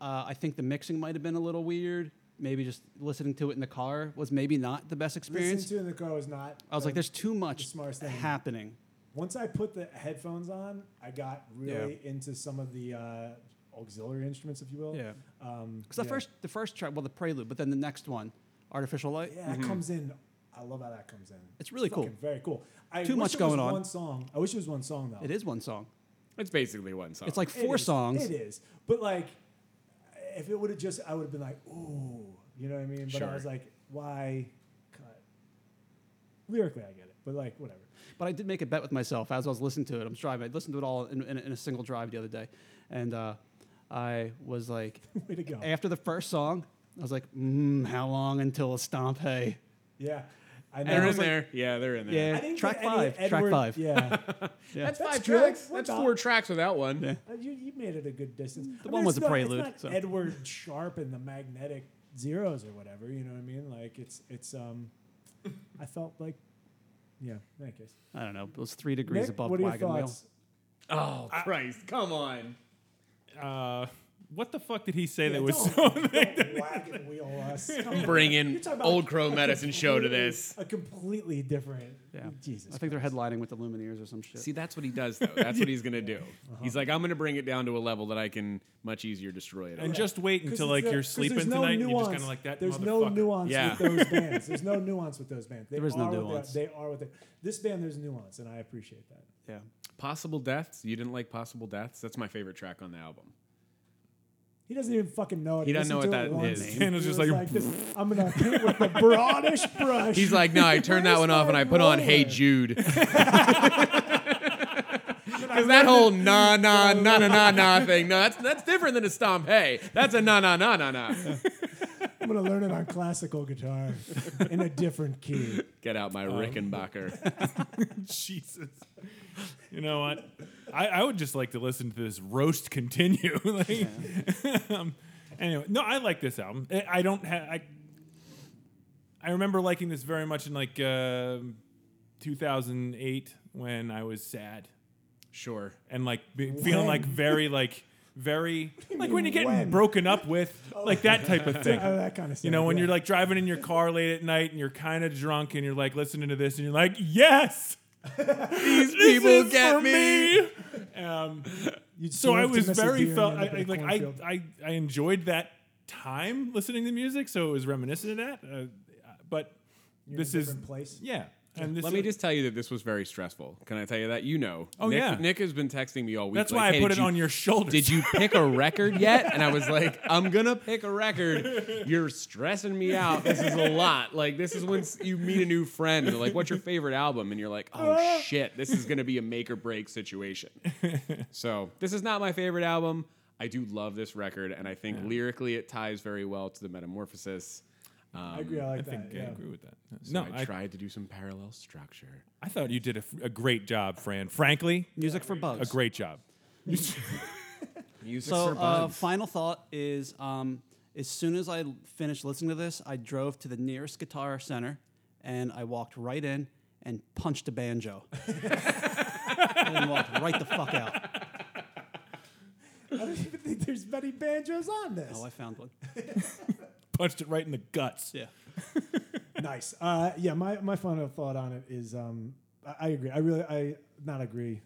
uh, I think the mixing might have been a little weird. Maybe just listening to it in the car was maybe not the best experience. Listening to it in the car was not. I was like, there's too much smartest thing. happening. Once I put the headphones on, I got really into some of the uh, auxiliary instruments, if you will. Yeah. Um, Because the yeah. first the first track, well, the prelude, but then the next one, artificial light. Yeah, that comes in. I love how that comes in. It's really cool. Very cool. I Too much going on. One song. I wish it was one song though. It is one song. It's basically one song. It's like four is. songs. It is. But like, if it would have just, I would have been like, ooh, you know what I mean? But I was like, why cut? Lyrically, I get it, but like, whatever. But I did make a bet with myself as I was listening to it. I'm driving. I listened to it all in, in, in a single drive the other day, and uh, I was like, (laughs) Way to go. after the first song, I was like, mm, how long until a stomp? Hey, Yeah. I know. they're in like- there. yeah, they're in there. yeah, I didn't track get any five, track five. Yeah. (laughs) (laughs) Yeah. That's, That's five good. tracks. We're That's done. four tracks without one. Yeah. Uh, you, you made it a good distance. The I one mean, was a not- prelude, It's so. Edward Sharpe and the magnetic zeros or whatever. You know what I mean? Like it's it's um. I felt like, yeah. In any case, I don't know. It was three degrees Nick, above what are your wagon wheel. Oh Christ! Come on. uh, what the fuck did he say Yeah, that was don't- so? don't wagon wheel us. (laughs) Come on. Bringing You're talking about Old Crow Medicine Show to this. A completely different. Yeah, Jesus. I think they're headlining with the Lumineers or some shit. See, that's what he does, though. That's what he's gonna do. Uh-huh. He's like, I'm gonna bring it down to a level that I can much easier destroy it. and on." just wait until like a- you're sleeping there's no tonight, and you're just kind of like that. There's no nuance Yeah. with those bands. There's no nuance with those bands. They There is no are what they nuance. They are what they. This band, there's nuance, and I appreciate that. yeah. Possible Deaths. You didn't like Possible Deaths? That's my favorite track on the album. He doesn't even fucking know it. He doesn't know what to it that once. is. He Dan was just was like, this, (laughs) I'm gonna paint with the broadish brush. He's like, no, I turned that Where's one off my and I put on Hey? Jude. (laughs) (laughs) Because that whole nah nah nah nah nah nah thing, no, that's that's different than a stomp. Hey, that's a nah nah nah nah nah. I'm gonna learn it on classical guitar in a different key. Get out my um, Rickenbacker. Jesus. (laughs) You know what? I, I would just like to listen to this roast continue. (laughs) like, (laughs) um, anyway, no, I like this album. I, I don't have. I, I remember liking this very much in like uh, 2008 when I was sad Sure. and like be, feeling like very like very like when you're getting When? broken up with like that type of thing. Uh, that kind of stuff. You know, when yeah. you're like driving in your car late at night and you're kind of drunk and you're like listening to this and you're like, yes, These this people is get for me. um, so I was very felt I, I, like I. I I enjoyed that time listening to music, so it was reminiscent of that. Uh, but You're in a this is different place. yeah. And this Let me just tell you that this was very stressful. Can I tell you that? You know. Oh, Nick, yeah. Nick has been texting me all week. that's like, why I "Hey, put did it you- on your shoulders. Did you pick a (laughs) record yet? And I was like, I'm gonna pick a record. You're stressing me out. This is a lot. Like this is when s- you meet a new friend and they're like, "What's your favorite album?" And you're like, "Oh ah. shit, this is gonna be a make or break situation." (laughs) so this is not my favorite album. I do love this record, and I think lyrically it ties very well to the Metamorphosis. Um, I agree. I like I that. think I yeah. agree with that. so no, I I, tried to do some parallel structure. I thought you did a, f- a great job, Fran. Frankly, Music for bugs. a great job. (laughs) Music So, for uh, bugs. final thought is um, as soon as I finished listening to this, I drove to the nearest guitar center and I walked right in and punched a banjo. (laughs) and walked right the fuck out. (laughs) I don't even think there's many banjos on this. Oh, I found one. Punched it right in the guts. Yeah. (laughs) nice. Uh, yeah, my, my final thought on it is um, I, I agree. I really, I not agree.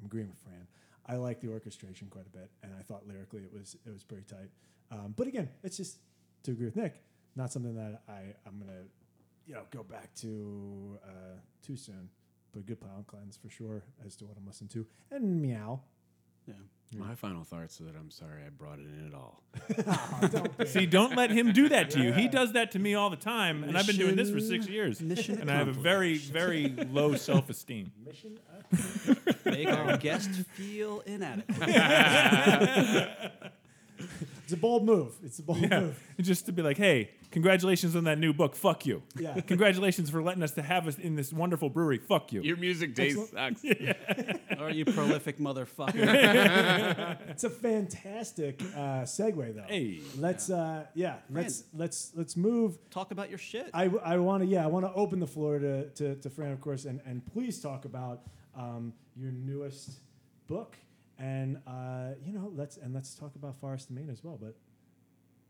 I'm agreeing with Fran. I like the orchestration quite a bit, and I thought lyrically it was it was pretty tight. Um, but again, it's just to agree with Nick, not something that I I'm gonna you know go back to uh, too soon. But a good palate cleanse for sure as to what I'm listening to, and meow. Yeah. My final thoughts are that I'm sorry I brought it in at all. (laughs) Oh, don't. See, don't let him do that to you. He does that to me all the time, and I've been doing this for six years. mission and I have a very, very low self-esteem. Mission Make our guest feel (laughs) inadequate. (laughs) It's a bold move. It's a bold Yeah, move. (laughs) just to be like, hey, congratulations on that new book. Fuck you. Yeah. (laughs) Congratulations for letting us to have us in this wonderful brewery. Fuck you. Your music taste sucks. (laughs) Or you prolific motherfucker. It's a fantastic uh, segue, though. Hey. let's uh, yeah, let's let's let's move. Talk about your shit. I, I want to yeah, I want to open the floor to, to to Fran, of course, and and please talk about um, your newest book, and uh, you know let's and let's talk about Forest Main as well, but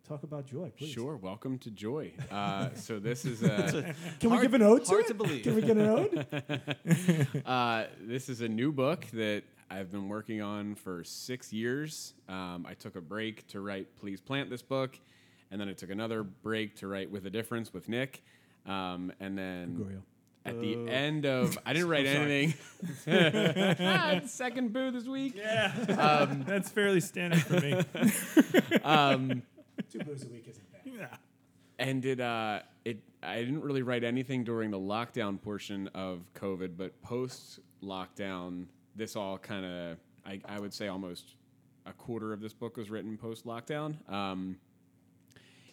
talk about Joy, please. Sure. Welcome to Joy. (laughs) Uh, so this is a Can we give an ode to hard it? to believe. Can we get an ode? (laughs) uh, this is a new book that I've been working on for six years. Um, I took a break to write Please Plant this book, and then I took another break to write With a Difference with Nick, um, and then Gregorio. At the end of I didn't (laughs) write anything. (laughs) (laughs) Second boo this week. Yeah. That's fairly standard for me. Um, Two boos a week isn't bad. Yeah. and it uh it I didn't really write anything during the lockdown portion of COVID, but post lockdown, this all kind of I, I would say almost a quarter of this book was written post lockdown. Um,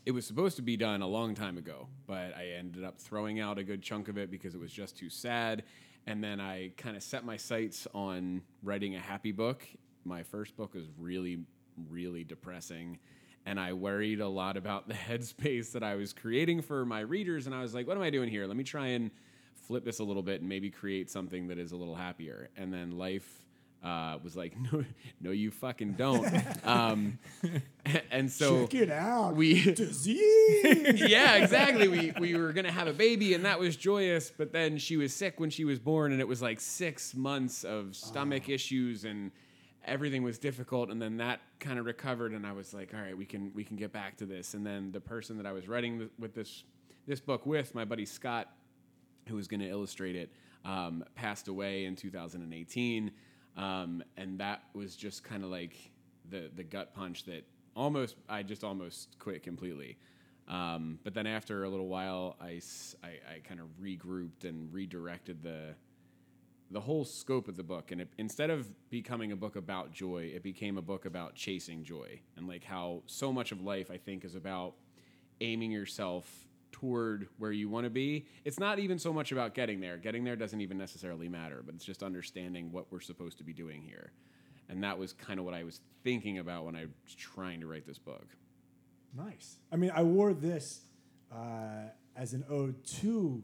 it was supposed to be done a long time ago, but I ended up throwing out a good chunk of it because it was just too sad. And then I kind of set my sights on writing a happy book. My first book was really, really depressing. And I worried a lot about the (laughs) headspace that I was creating for my readers. And I was like, what am I doing here? Let me try and flip this a little bit and maybe create something that is a little happier. And then life uh, was like, (laughs) no, no, you fucking don't. (laughs) um, and so Check it out. we (laughs) disease. yeah, exactly. We we were gonna have a baby, and that was joyous. But then she was sick when she was born, and it was like six months of stomach issues, and everything was difficult. And then that kind of recovered, and I was like, all right, we can we can get back to this. And then the person that I was writing th- with this this book with, my buddy Scott, who was to illustrate it, um, passed away in 2018, um, and that was just kind of like the the gut punch that almost I just almost quit completely. Um, but then after a little while, I I kind of regrouped and redirected the the whole scope of the book and it, instead of becoming a book about joy it became a book about chasing joy and like how so much of life i think is about aiming yourself toward where you want to be it's not even so much about getting there getting there doesn't even necessarily matter but it's just understanding what we're supposed to be doing here and that was kind of what i was thinking about when i was trying to write this book Nice. I mean, I wore this uh, as an ode to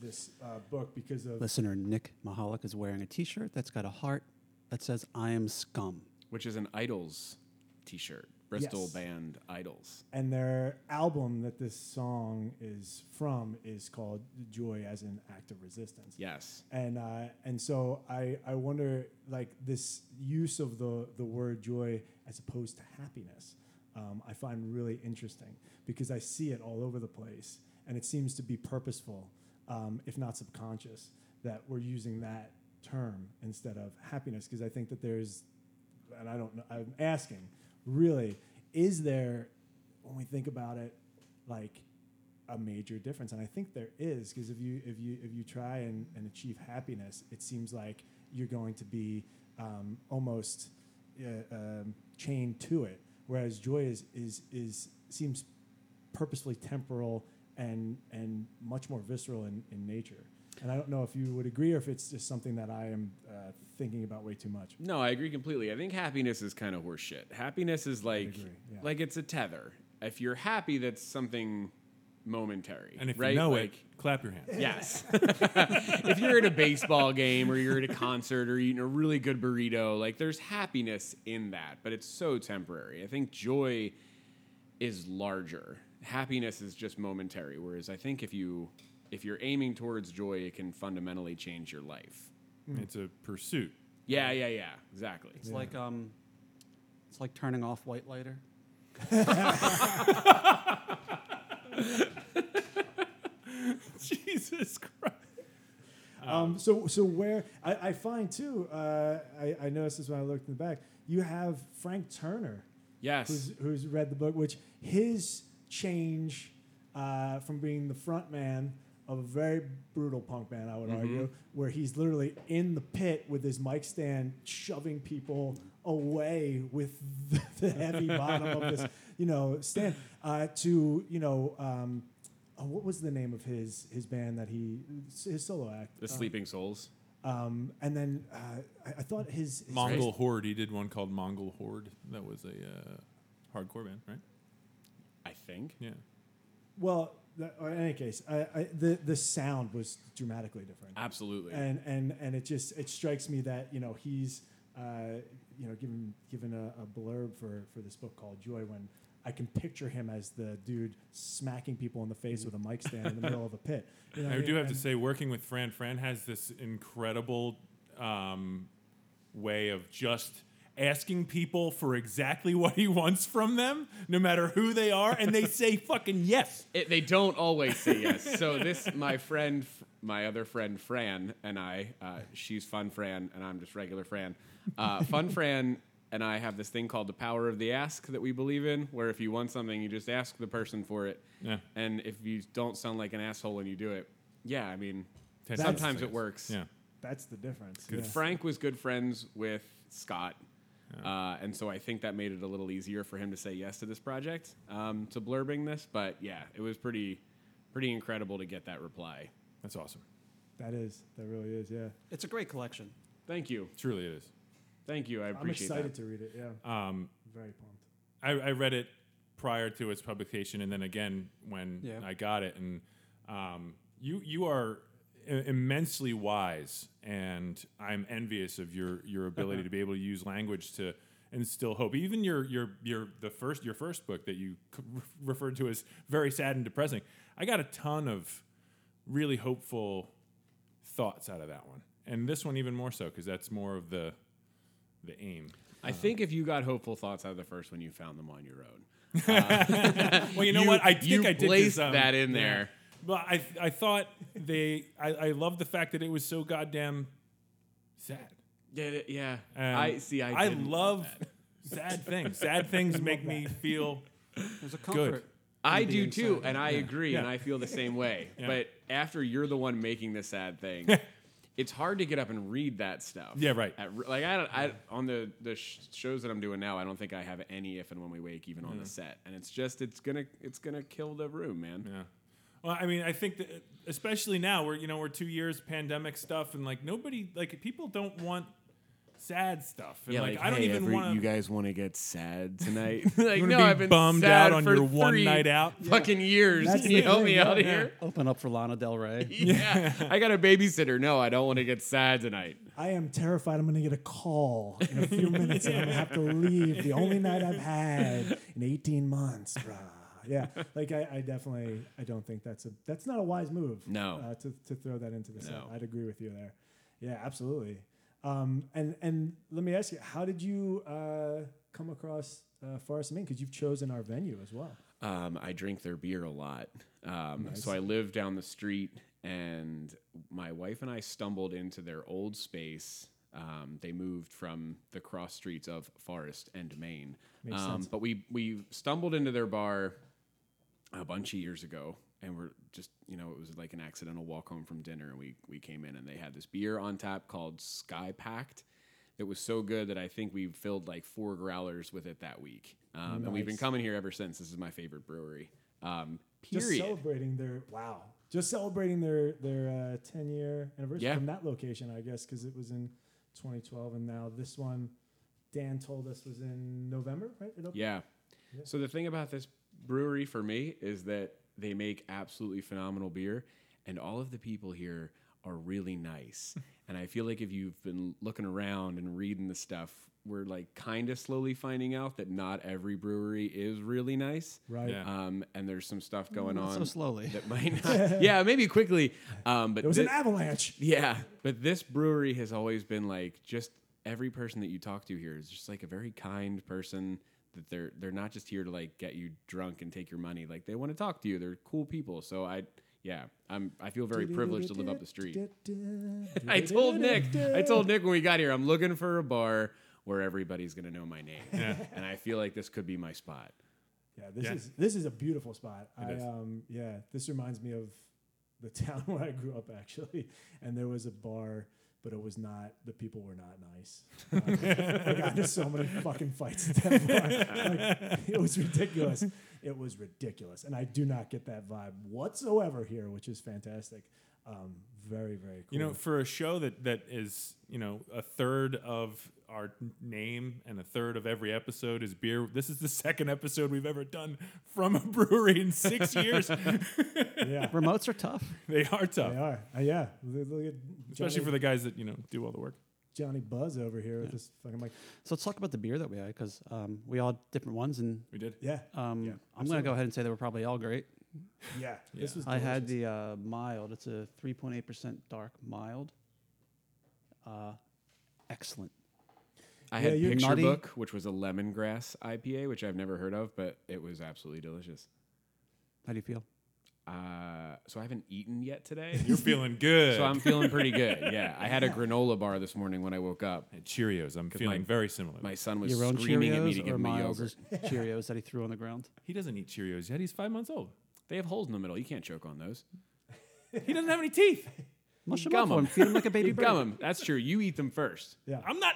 this uh, book because of Listener Nick Mahalik is wearing a T-shirt that's got a heart that says "I am scum." which is an IDLES t-shirt Bristol Yes. band IDLES. and their album that this song is from is called "Joy as an Act of Resistance." Yes. and uh, and so I I wonder like this use of the the word joy as opposed to happiness. Um, I find really interesting because I see it all over the place, and it seems to be purposeful, um, if not subconscious, that we're using that term instead of happiness. Because I think that there's, and I don't know, I'm asking, really, is there, when we think about it, like a major difference? And i think there is because if you if you if you try and, and achieve happiness it seems like you're going to be um, almost uh, um, chained to it. Whereas joy is is is seems purposefully temporal and and much more visceral in, in nature and i don't know if you would agree or if it's just something that i am uh, thinking about way too much No, I agree completely. I think happiness is kind of horseshit. Happiness is like yeah. like it's a tether. If you're happy, that's something momentary. And if right? you know like, it, clap your hands. Yes. (laughs) if you're at a baseball game or you're at a concert or eating a really good burrito, like there's happiness in that, but it's so temporary. I think joy is larger. Happiness is just momentary, whereas I think if you if you're aiming towards joy, it can fundamentally change your life. It's a pursuit. Yeah, yeah, yeah, exactly. It's like um, it's like turning off white lighter. (laughs) Jesus Christ. Um, so, so where I, I find too, uh, I, I noticed this when I looked in the back. You have Frank Turner, Yes. who's, who's read the book, which his change uh, from being the front man of a very brutal punk band, I would argue, where he's literally in the pit with his mic stand, shoving people away with the, (laughs) the heavy bottom of this, you know, stand, uh, to you know. Um, oh, what was the name of his his band that he his solo act? the Uh, sleeping souls. um, and then uh, I, I thought his, his Mongol Horde. He did one called Mongol Horde. That was a uh, hardcore band, right? I think. Yeah. well, that, or in any case, I, I, the the sound was dramatically different, Absolutely. and and and it just it strikes me that you know he's uh, you know given given a, a blurb for for this book called Joy when. I can picture him as the dude smacking people in the face with a mic stand in the middle of a pit. You know what I do have to say, working with Fran, Fran has this incredible um, way of just asking people for exactly (laughs) what he wants from them, no matter who they are, and they say (laughs) fucking yes. It, they don't always say yes. So this, my friend, my other friend Fran and I, uh, she's Fun Fran and I'm just regular Fran. Uh, Fun (laughs) Fran and I have this thing called the power of the ask that we believe in, where if you want something, you just ask the person for it, Yeah. and if you don't sound like an asshole when you do it, yeah, I mean, Ten sometimes it works. Yeah. That's the difference. Good. yeah. Frank was good friends with Scott. Uh, and so I think that made it a little easier for him to say yes to this project, um, to blurbing this. But yeah, it was pretty, pretty incredible to get that reply. That's awesome. That is. That really is. Yeah. It's a great collection. Thank you, Truly, it is. thank you. I appreciate it. I'm appreciate excited that. to read it. Yeah. Um, Very pumped. I, I read it prior to its publication, and then again when Yeah. I got it. And um, you you are i- immensely wise, and I'm envious of your your ability to be able to use language to instill hope. Even your your your the first your first book that you (laughs) referred to as very sad and depressing. I got a ton of really hopeful thoughts out of that one, and this one even more so because that's more of the the aim. I think if you got hopeful thoughts out of the first one, you found them on your own. (laughs) Well, you know (laughs) what? I think you I did placed um, that in yeah. There. But I I thought they I, I love the fact that it was so goddamn sad. Yeah, yeah. Um, I see. I, I love sad things. Sad things (laughs) make me feel There's a comfort. good. I do being too, sad. and I agree, and I feel the same way. (laughs) Yeah. But after you're the one making the sad thing, (laughs) it's hard to get up and read that stuff. Yeah, right. At like I, don't, I on the the sh- shows that I'm doing now, I don't think I have any if and when we wake even on the set, and it's just it's gonna it's gonna kill the room, man. yeah. Well, I mean, I think that especially now we're you know we're two years pandemic stuff and like nobody like people don't want sad stuff. And like, I don't hey, even want You guys want to get sad (laughs) tonight? like, wanna no, be I've been bummed sad out on your one night out? (laughs) Fucking years. That's Can you help thing, me yeah, out yeah. here? Open up for Lana Del Rey. (laughs) Yeah, I got a babysitter. No, I don't want to get sad tonight. I am terrified I'm going to get a call in a few minutes and I'm going to have to leave the only night I've had in 18 months, bruh. (laughs) Yeah, like I, I definitely, I don't think that's a, that's not a wise move. No. uh, to, to throw that into the set. No. I'd agree with you there. Yeah, absolutely. Um, and and let me ask you, how did you uh, come across uh, Forest Main? Because you've chosen our venue as well. Um, I drink their beer a lot. Um, Nice. So I live down the street, and my wife and I stumbled into their old space. Um, they moved from the cross streets of Forest and Main. Makes Um, sense. but we we stumbled into their bar a bunch of years ago, and we're just you know it was like an accidental walk home from dinner, and we we came in and they had this beer on tap called Sky Packed. It was so good that I think we filled like four growlers with it that week, um, and we've been coming here ever since. This is my favorite brewery. Um, Just period. celebrating their wow. Just celebrating their their uh, 10 year anniversary Yeah. from that location, I guess, because it was in 2012, and now this one, Dan told us was in November, right? Yeah. Yeah. So the thing about this brewery for me is that they make absolutely phenomenal beer, and all of the people here are really nice. (laughs) and I feel like if you've been looking around and reading the stuff, we're like kind of slowly finding out that not every brewery is really nice. Right. Yeah. Um, and there's some stuff going Not on so slowly. that might (laughs) not. (laughs) yeah, maybe quickly. Um, but There was thi- an avalanche. yeah, but this brewery has always been like just every person that you talk to here is just like a very kind person that they're they're not just here to like get you drunk and take your money. Like they want to talk to you. They're cool people. So I yeah, I'm I feel very privileged to live up the street. (laughs) I told Nick, I told Nick when we got here, I'm looking for a bar where everybody's gonna know my name. Yeah. And I feel like this could be my spot. Yeah, this Yeah. is this is a beautiful spot. It I is. um yeah, this reminds me of the (laughs) town where I grew up actually, and there was a bar, but it was not. The people were not nice. I got into so many fucking fights at that bar. Like, it was ridiculous. It was ridiculous, and I do not get that vibe whatsoever here, which is fantastic. Um, very very cool. You know, for a show that that is, you know, a third of our name and a third of every episode is beer. This is the (laughs) second episode we've ever done from a (laughs) brewery in six (laughs) years. yeah, Remotes are tough. they are tough, they are. Uh, yeah, look, look at especially for the guys that you know do all the work. Johnny Buzz over here with this fucking mic. So let's talk about the beer that we had because um, we all had different ones, and We did. Yeah, um, Yeah, I'm going to go ahead and say they were probably all great. yeah. This Yeah. was I had the uh, mild. It's a 3.8% dark mild. Uh, excellent. I Yeah, had you're Picture nutty. Book, which was a lemongrass IPA, which I've never heard of, but it was absolutely delicious. How do you feel? Uh, so I haven't eaten yet today. (laughs) You're feeling good. so I'm feeling pretty good. (laughs) Yeah, I had a granola bar this morning when I woke up. And Cheerios. I'm feeling my- very similar. My son was Your own screaming at me to Cheerios give him a Miles' yogurt. (laughs) Cheerios that he threw on the ground? he doesn't eat Cheerios yet. He's five months old. They have holes in the middle. You can't choke on those. He doesn't have any teeth. Mush him gum up for 'em. him. Feed him like a baby You bird. gum 'em. That's true. You eat them first. Yeah. I'm not.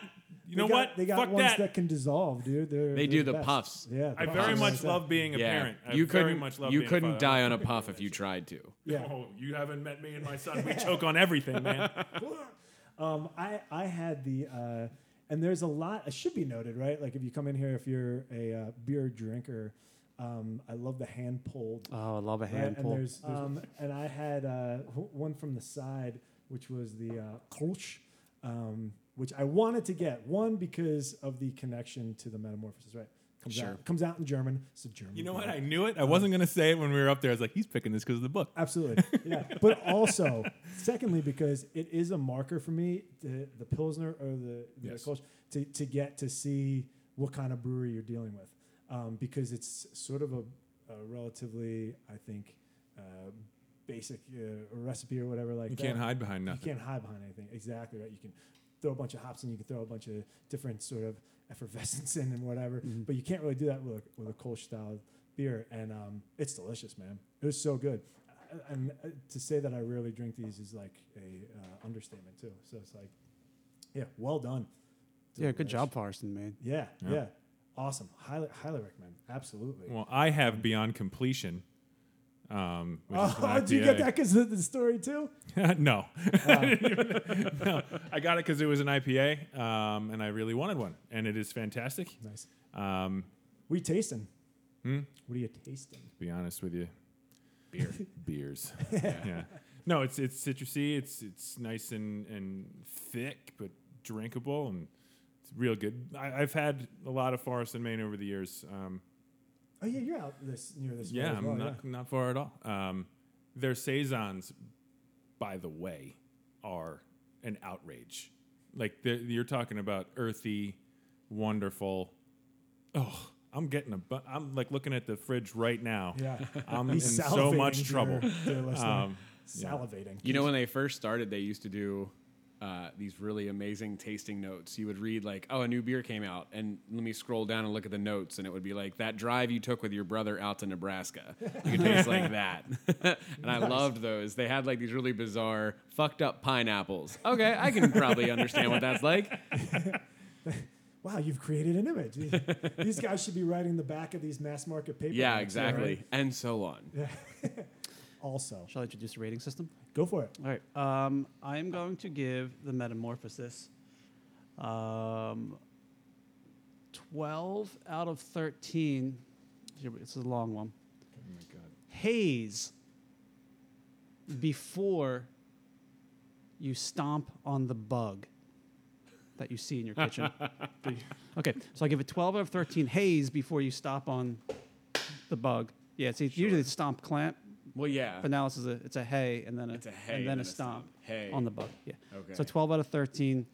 You They know got- what? They got Fuck ones that. that. can dissolve, dude. They're, They they're do the best. puffs. Yeah, the I puffs very much love being a yeah, parent. I you very couldn't. much love you being couldn't father. die on a puff if you tried to. (laughs) Yeah. Oh, you haven't met me and my son. We choke on everything, man. (laughs) Um, I I had the uh, and there's a lot. It should be noted, right? Like if you come in here, if you're a uh, beer drinker, um, I love the hand pulled. Oh, I love a right? hand And pull. there's, (laughs) um, and I had uh, one from the side, which was the uh, Kolsch, um, which I wanted to get one because of the connection to the Metamorphosis, right? Comes Sure. out comes out in German. It's a German. You know what? I knew it. I wasn't gonna say it when we were up there. I was like, he's picking this because of the book. Absolutely, (laughs) yeah. But also, secondly, because it is a marker for me, the, the pilsner or the, the Yes. Kolsch, to to get to see what kind of brewery you're dealing with, um, because it's sort of a, a relatively, I think, uh, basic uh, recipe or whatever like You that. can't hide behind nothing. You can't hide behind anything. Exactly right. You can throw a bunch of hops in. You can throw a bunch of different sort of (laughs) effervescence in and whatever. Mhm. But you can't really do that with a, with a Kolsch style beer, and um, it's delicious, man. It was so good. And uh, to say that I rarely drink these is like a uh, understatement too. So it's like, yeah, well done. yeah, good job, Parson, man. Yeah, Yeah. yeah, awesome. Highly, highly recommend. Absolutely. Well, I have Beyond Completion. Um, which oh, do you get that because of the story too? (laughs) no. (laughs) no, I got it because it was an IPA, um, and I really wanted one, and it is fantastic. Nice. Um, What are you tasting? hmm? What are you tasting? to be honest with you, Beer. (laughs) beers. Yeah. yeah. no, it's it's citrusy. It's it's nice and and thick, but drinkable and it's real good. I, I've had a lot of Forest in Main over the years. Um, Oh yeah, you're out this near this. yeah, as I'm well, not not far at all. Um, their saisons, by the way, are an outrage. Like you're talking about earthy, wonderful. Oh, I'm getting a. Bu- I'm like looking at the fridge right now. Yeah, I'm He's in so much trouble. dear- dear listener. Um, yeah. Salivating. You know, when they first started, they used to do uh, these really amazing tasting notes. You would read like, "Oh, a new beer came out," and let me scroll down and look at the notes, and it would be like that drive you took with your brother out to Nebraska. You could taste like that, (laughs) and I loved those. They had like these really bizarre, fucked up pineapples. Okay, I can probably understand what that's like. (laughs) Wow, you've created an image. These, these guys should be writing the back of these mass market papers. Yeah, exactly, and so on. (laughs) Also, Shall I introduce the rating system? go for it. All right. Um, I am going to give the Metamorphosis um, 12 out of 13. Here we- This is a long one. Oh my god. Haze before you stomp on the bug that you see in your kitchen. (laughs) okay, so I give it 12 out of 13 haze before you stop on the bug. Yeah, see, it's usually stomp clamp, Well, yeah, but now this is a it's a hay and then a, It's a hay and then and a a stomp, stomp. Hay. on the bug. Yeah. Okay. So 12 out of 13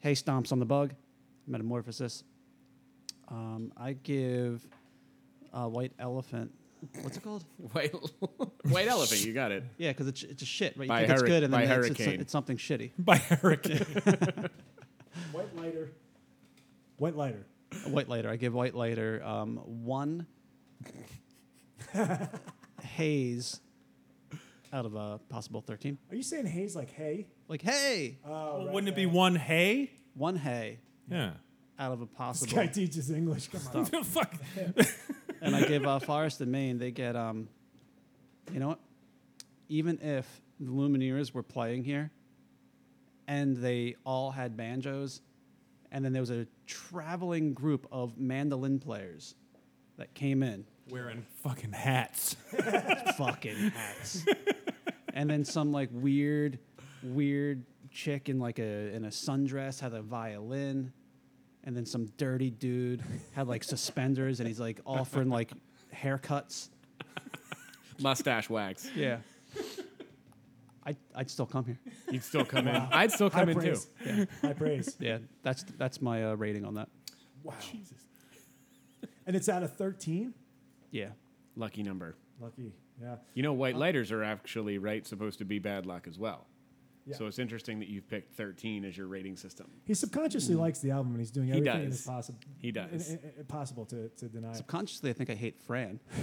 hay stomps on the bug, metamorphosis. Um, I give uh, white elephant. What's it called? (laughs) white, white elephant. You got it. Yeah, because it's, it's a shit, right? You By think it's good, and then by it's, it's, hurricane. it's something shitty. (laughs) By hurricane. (laughs) White lighter. White lighter. White lighter. I give white lighter um, one haze out of a possible 13. Are you saying haze like hay? Like, hey, Oh, Well, right, wouldn't it be right. one hay? one hay Yeah. out of a This possible. guy teaches English. Come on. (laughs) Fuck. (laughs) and I give uh, Forest and Main, they get, um, you know what? Even if the Lumineers were playing here and they all had banjos, and then there was a traveling group of mandolin players that came in, Wearing fucking hats. (laughs) fucking hats. and then some like weird, weird chick in like a in a sundress had a violin, and then some dirty dude had like suspenders, and he's like offering like haircuts. Mustache wax. Yeah. I I'd still come here. You'd still come in. I'd still High come in too. Yeah. High praise. Yeah, that's that's my uh, rating on that. Wow. And it's out of 13? Yeah. Lucky number. Lucky. Yeah. You know, white lighters are actually right supposed to be bad luck as well. Yeah. So it's interesting that you've picked 13 as your rating system. He subconsciously likes the album and he's doing He everything in does. his possible. He does. possible to, to deny it. Subconsciously, I think I hate Fran. (laughs)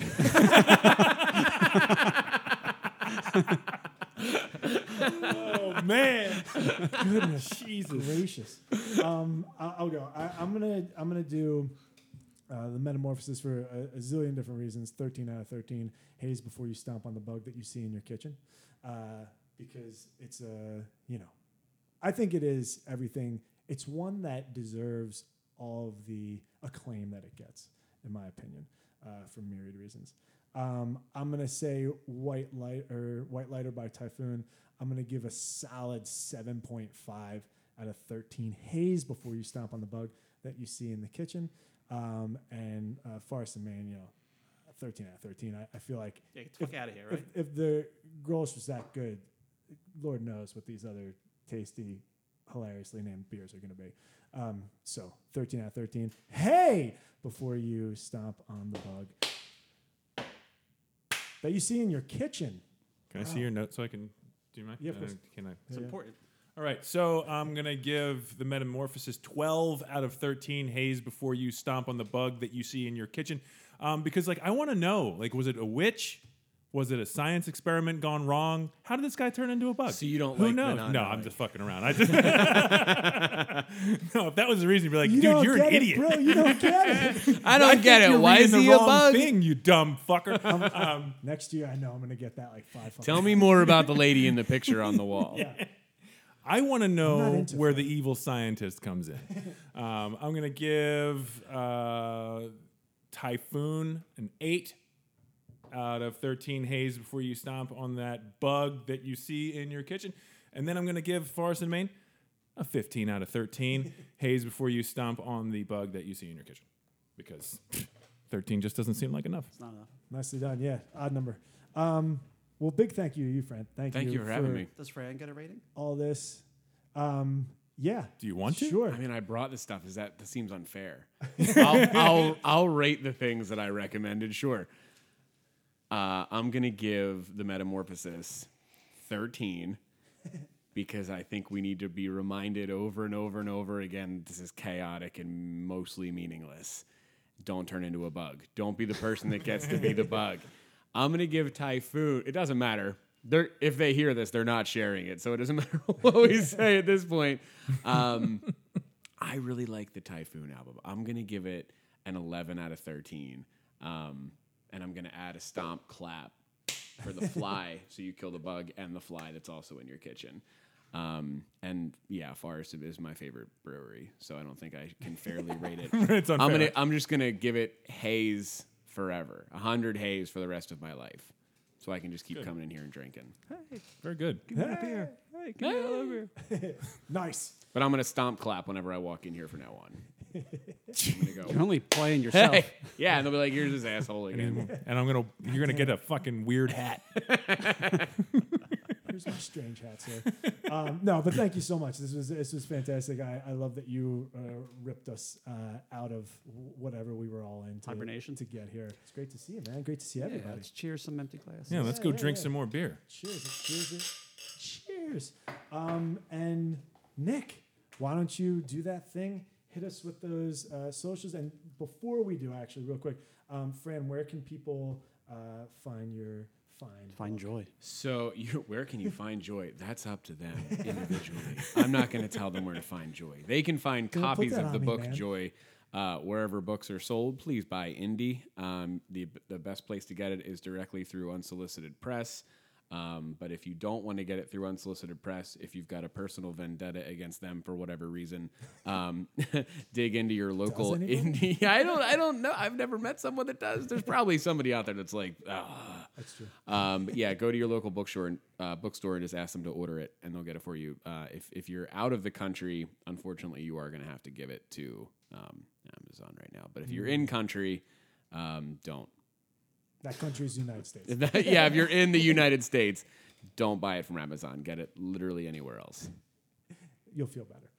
oh man. (laughs) Goodness gracious. Um, I, I'll go. I, I'm gonna I'm gonna do uh, the metamorphosis for a, a zillion different reasons. Thirteen out of thirteen. Haze before you stomp on the bug that you see in your kitchen, uh, because it's a you know, I think it is everything. It's one that deserves all of the acclaim that it gets, in my opinion, uh, for myriad reasons. Um, I'm gonna say White Light or White Lighter by Typhoon. I'm gonna give a solid 7.5 out of 13 haze before you stomp on the bug that you see in the kitchen. Um, and uh, Forest and Main, you know, 13 out of 13. I, I feel like Yeah, get the fuck out of here, if, if the Grolsch was that good, Lord knows what these other tasty, hilariously named beers are going to be. Um, so 13 out of 13. Hey, before you stomp on the bug that you see in your kitchen. Can I see your notes so I can do my? Yeah, of uh, course. can I? It's Yeah. important. All right, so I'm gonna give the Metamorphosis 12 out of 13 haze before you stomp on the bug that you see in your kitchen, um, because like I want to know, like, was it a witch? Was it a science experiment gone wrong? How did this guy turn into a bug? So you don't Who like knows? Banana No, I'm Light. just fucking around. I just (laughs) no. If that was the reason, you'd be like, You dude, don't you're an get it, idiot. bro. You don't get it. (laughs) I don't think get it. you're Why is reading he the a wrong bug? Thing, you dumb fucker. (laughs) um, Next year, I know I'm going to get that like five. Tell me more about the lady in the picture on the wall. I want to know where fun. the evil scientist comes in. (laughs) um, I'm going to give uh, Typhoon an eight out of 13 haze before you stomp on that bug that you see in your kitchen. And then I'm going to give Forest and Main a 15 out of 13 (laughs) haze before you stomp on the bug that you see in your kitchen. Because (laughs) 13 just doesn't seem like enough. It's not enough. Nicely done. Yeah, odd number. Um, well, big thank you to you, Fran. Thank, Thank you for having me. Does Fran get a rating? All this. Um, yeah. Do you want to? Sure. I mean, I brought this stuff. Is that that seems unfair? (laughs) I'll, I'll I'll rate the things that I recommended. Sure. Uh, I'm gonna give the Metamorphosis 13 (laughs) because I think we need to be reminded over and over and over again. This is chaotic and mostly meaningless. Don't turn into a bug. Don't be the person that gets to be the (laughs) bug. I'm gonna give Typhoon. It doesn't matter. They're, if they hear this, they're not sharing it, so it doesn't (laughs) matter what we say at this point. Um, (laughs) I really like the Typhoon album. I'm gonna give it an 11 out of 13, um, and I'm gonna add a stomp clap for the fly, (laughs) so you kill the bug and the fly that's also in your kitchen. Um, and yeah, Forest is my favorite brewery, so I don't think I can fairly rate it. It's I'm gonna, I'm just gonna give it haze forever, a hundred haze for the rest of my life, so I can just keep coming in here and drinking. Hey, Very good. Hey, Hey, nice. But I'm gonna stomp clap whenever I walk in here from now on. Go. (laughs) You're only playing yourself. Hey, (laughs) yeah, and they'll be like, "Here's this asshole again." And I'm gonna you're gonna get a fucking weird hat. (laughs) Here's my strange hat, sir. Um, no, but thank you so much. This was this was fantastic. I, I love that you uh, ripped us uh, out of whatever we were all in to, Hibernation. to get here. It's great to see you, man. Great to see Yeah, everybody. let's cheers some empty glasses. Yeah, let's Yeah, go yeah, drink yeah. some more beer. Cheers. Cheers. Cheers. Um, and Nick, why don't you do that thing? Hit us with those uh, socials. And before we do, actually, real quick, um, Fran, where can people uh, find your find? Find book? joy. So, (laughs) you, where can you find joy? That's up to them individually. I'm not going to tell them where to find joy. They can find Don't copies of the me, book man. Joy uh, wherever books are sold. Please buy Indie. Um, the the best place to get it is directly through Unsolicited Press. Um, but if you don't want to get it through unsolicited press, if you've got a personal vendetta against them for whatever reason, um, (laughs) dig into your local indie. (laughs) I don't. I don't know. I've never met someone that does. There's probably somebody out there that's like, ah. That's true. Um, but yeah, go to your local bookstore and uh, bookstore and just ask them to order it, and they'll get it for you. Uh, if if you're out of the country, unfortunately, you are going to have to give it to um, Amazon right now. But if you're in country, um, don't. That country is the United States. (laughs) yeah, if you're in the United States, don't buy it from Amazon. Get it literally anywhere else. You'll feel better.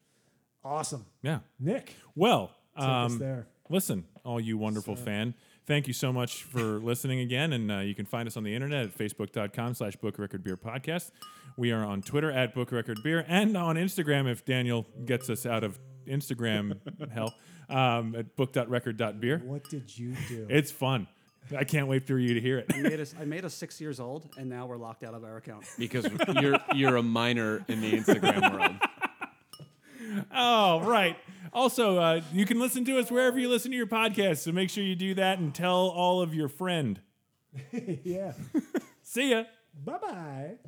Awesome. Yeah. Nick, Well, um, there. listen, all you wonderful fan. Thank you so much for (laughs) listening again. And uh, you can find us on the internet at facebook.com slash book record beer podcast. We are on Twitter at book record beer and on Instagram if Daniel gets us out of Instagram (laughs) hell um, at book.record.beer. What did you do? It's fun. I can't wait for you to hear it. I made us. I made us six years old, and now we're locked out of our account. Because you're you're a minor in the Instagram world. Oh, right. Also, uh, you can listen to us wherever you listen to your podcast. So make sure you do that and tell all of your friend. (laughs) yeah. See ya. bye bye.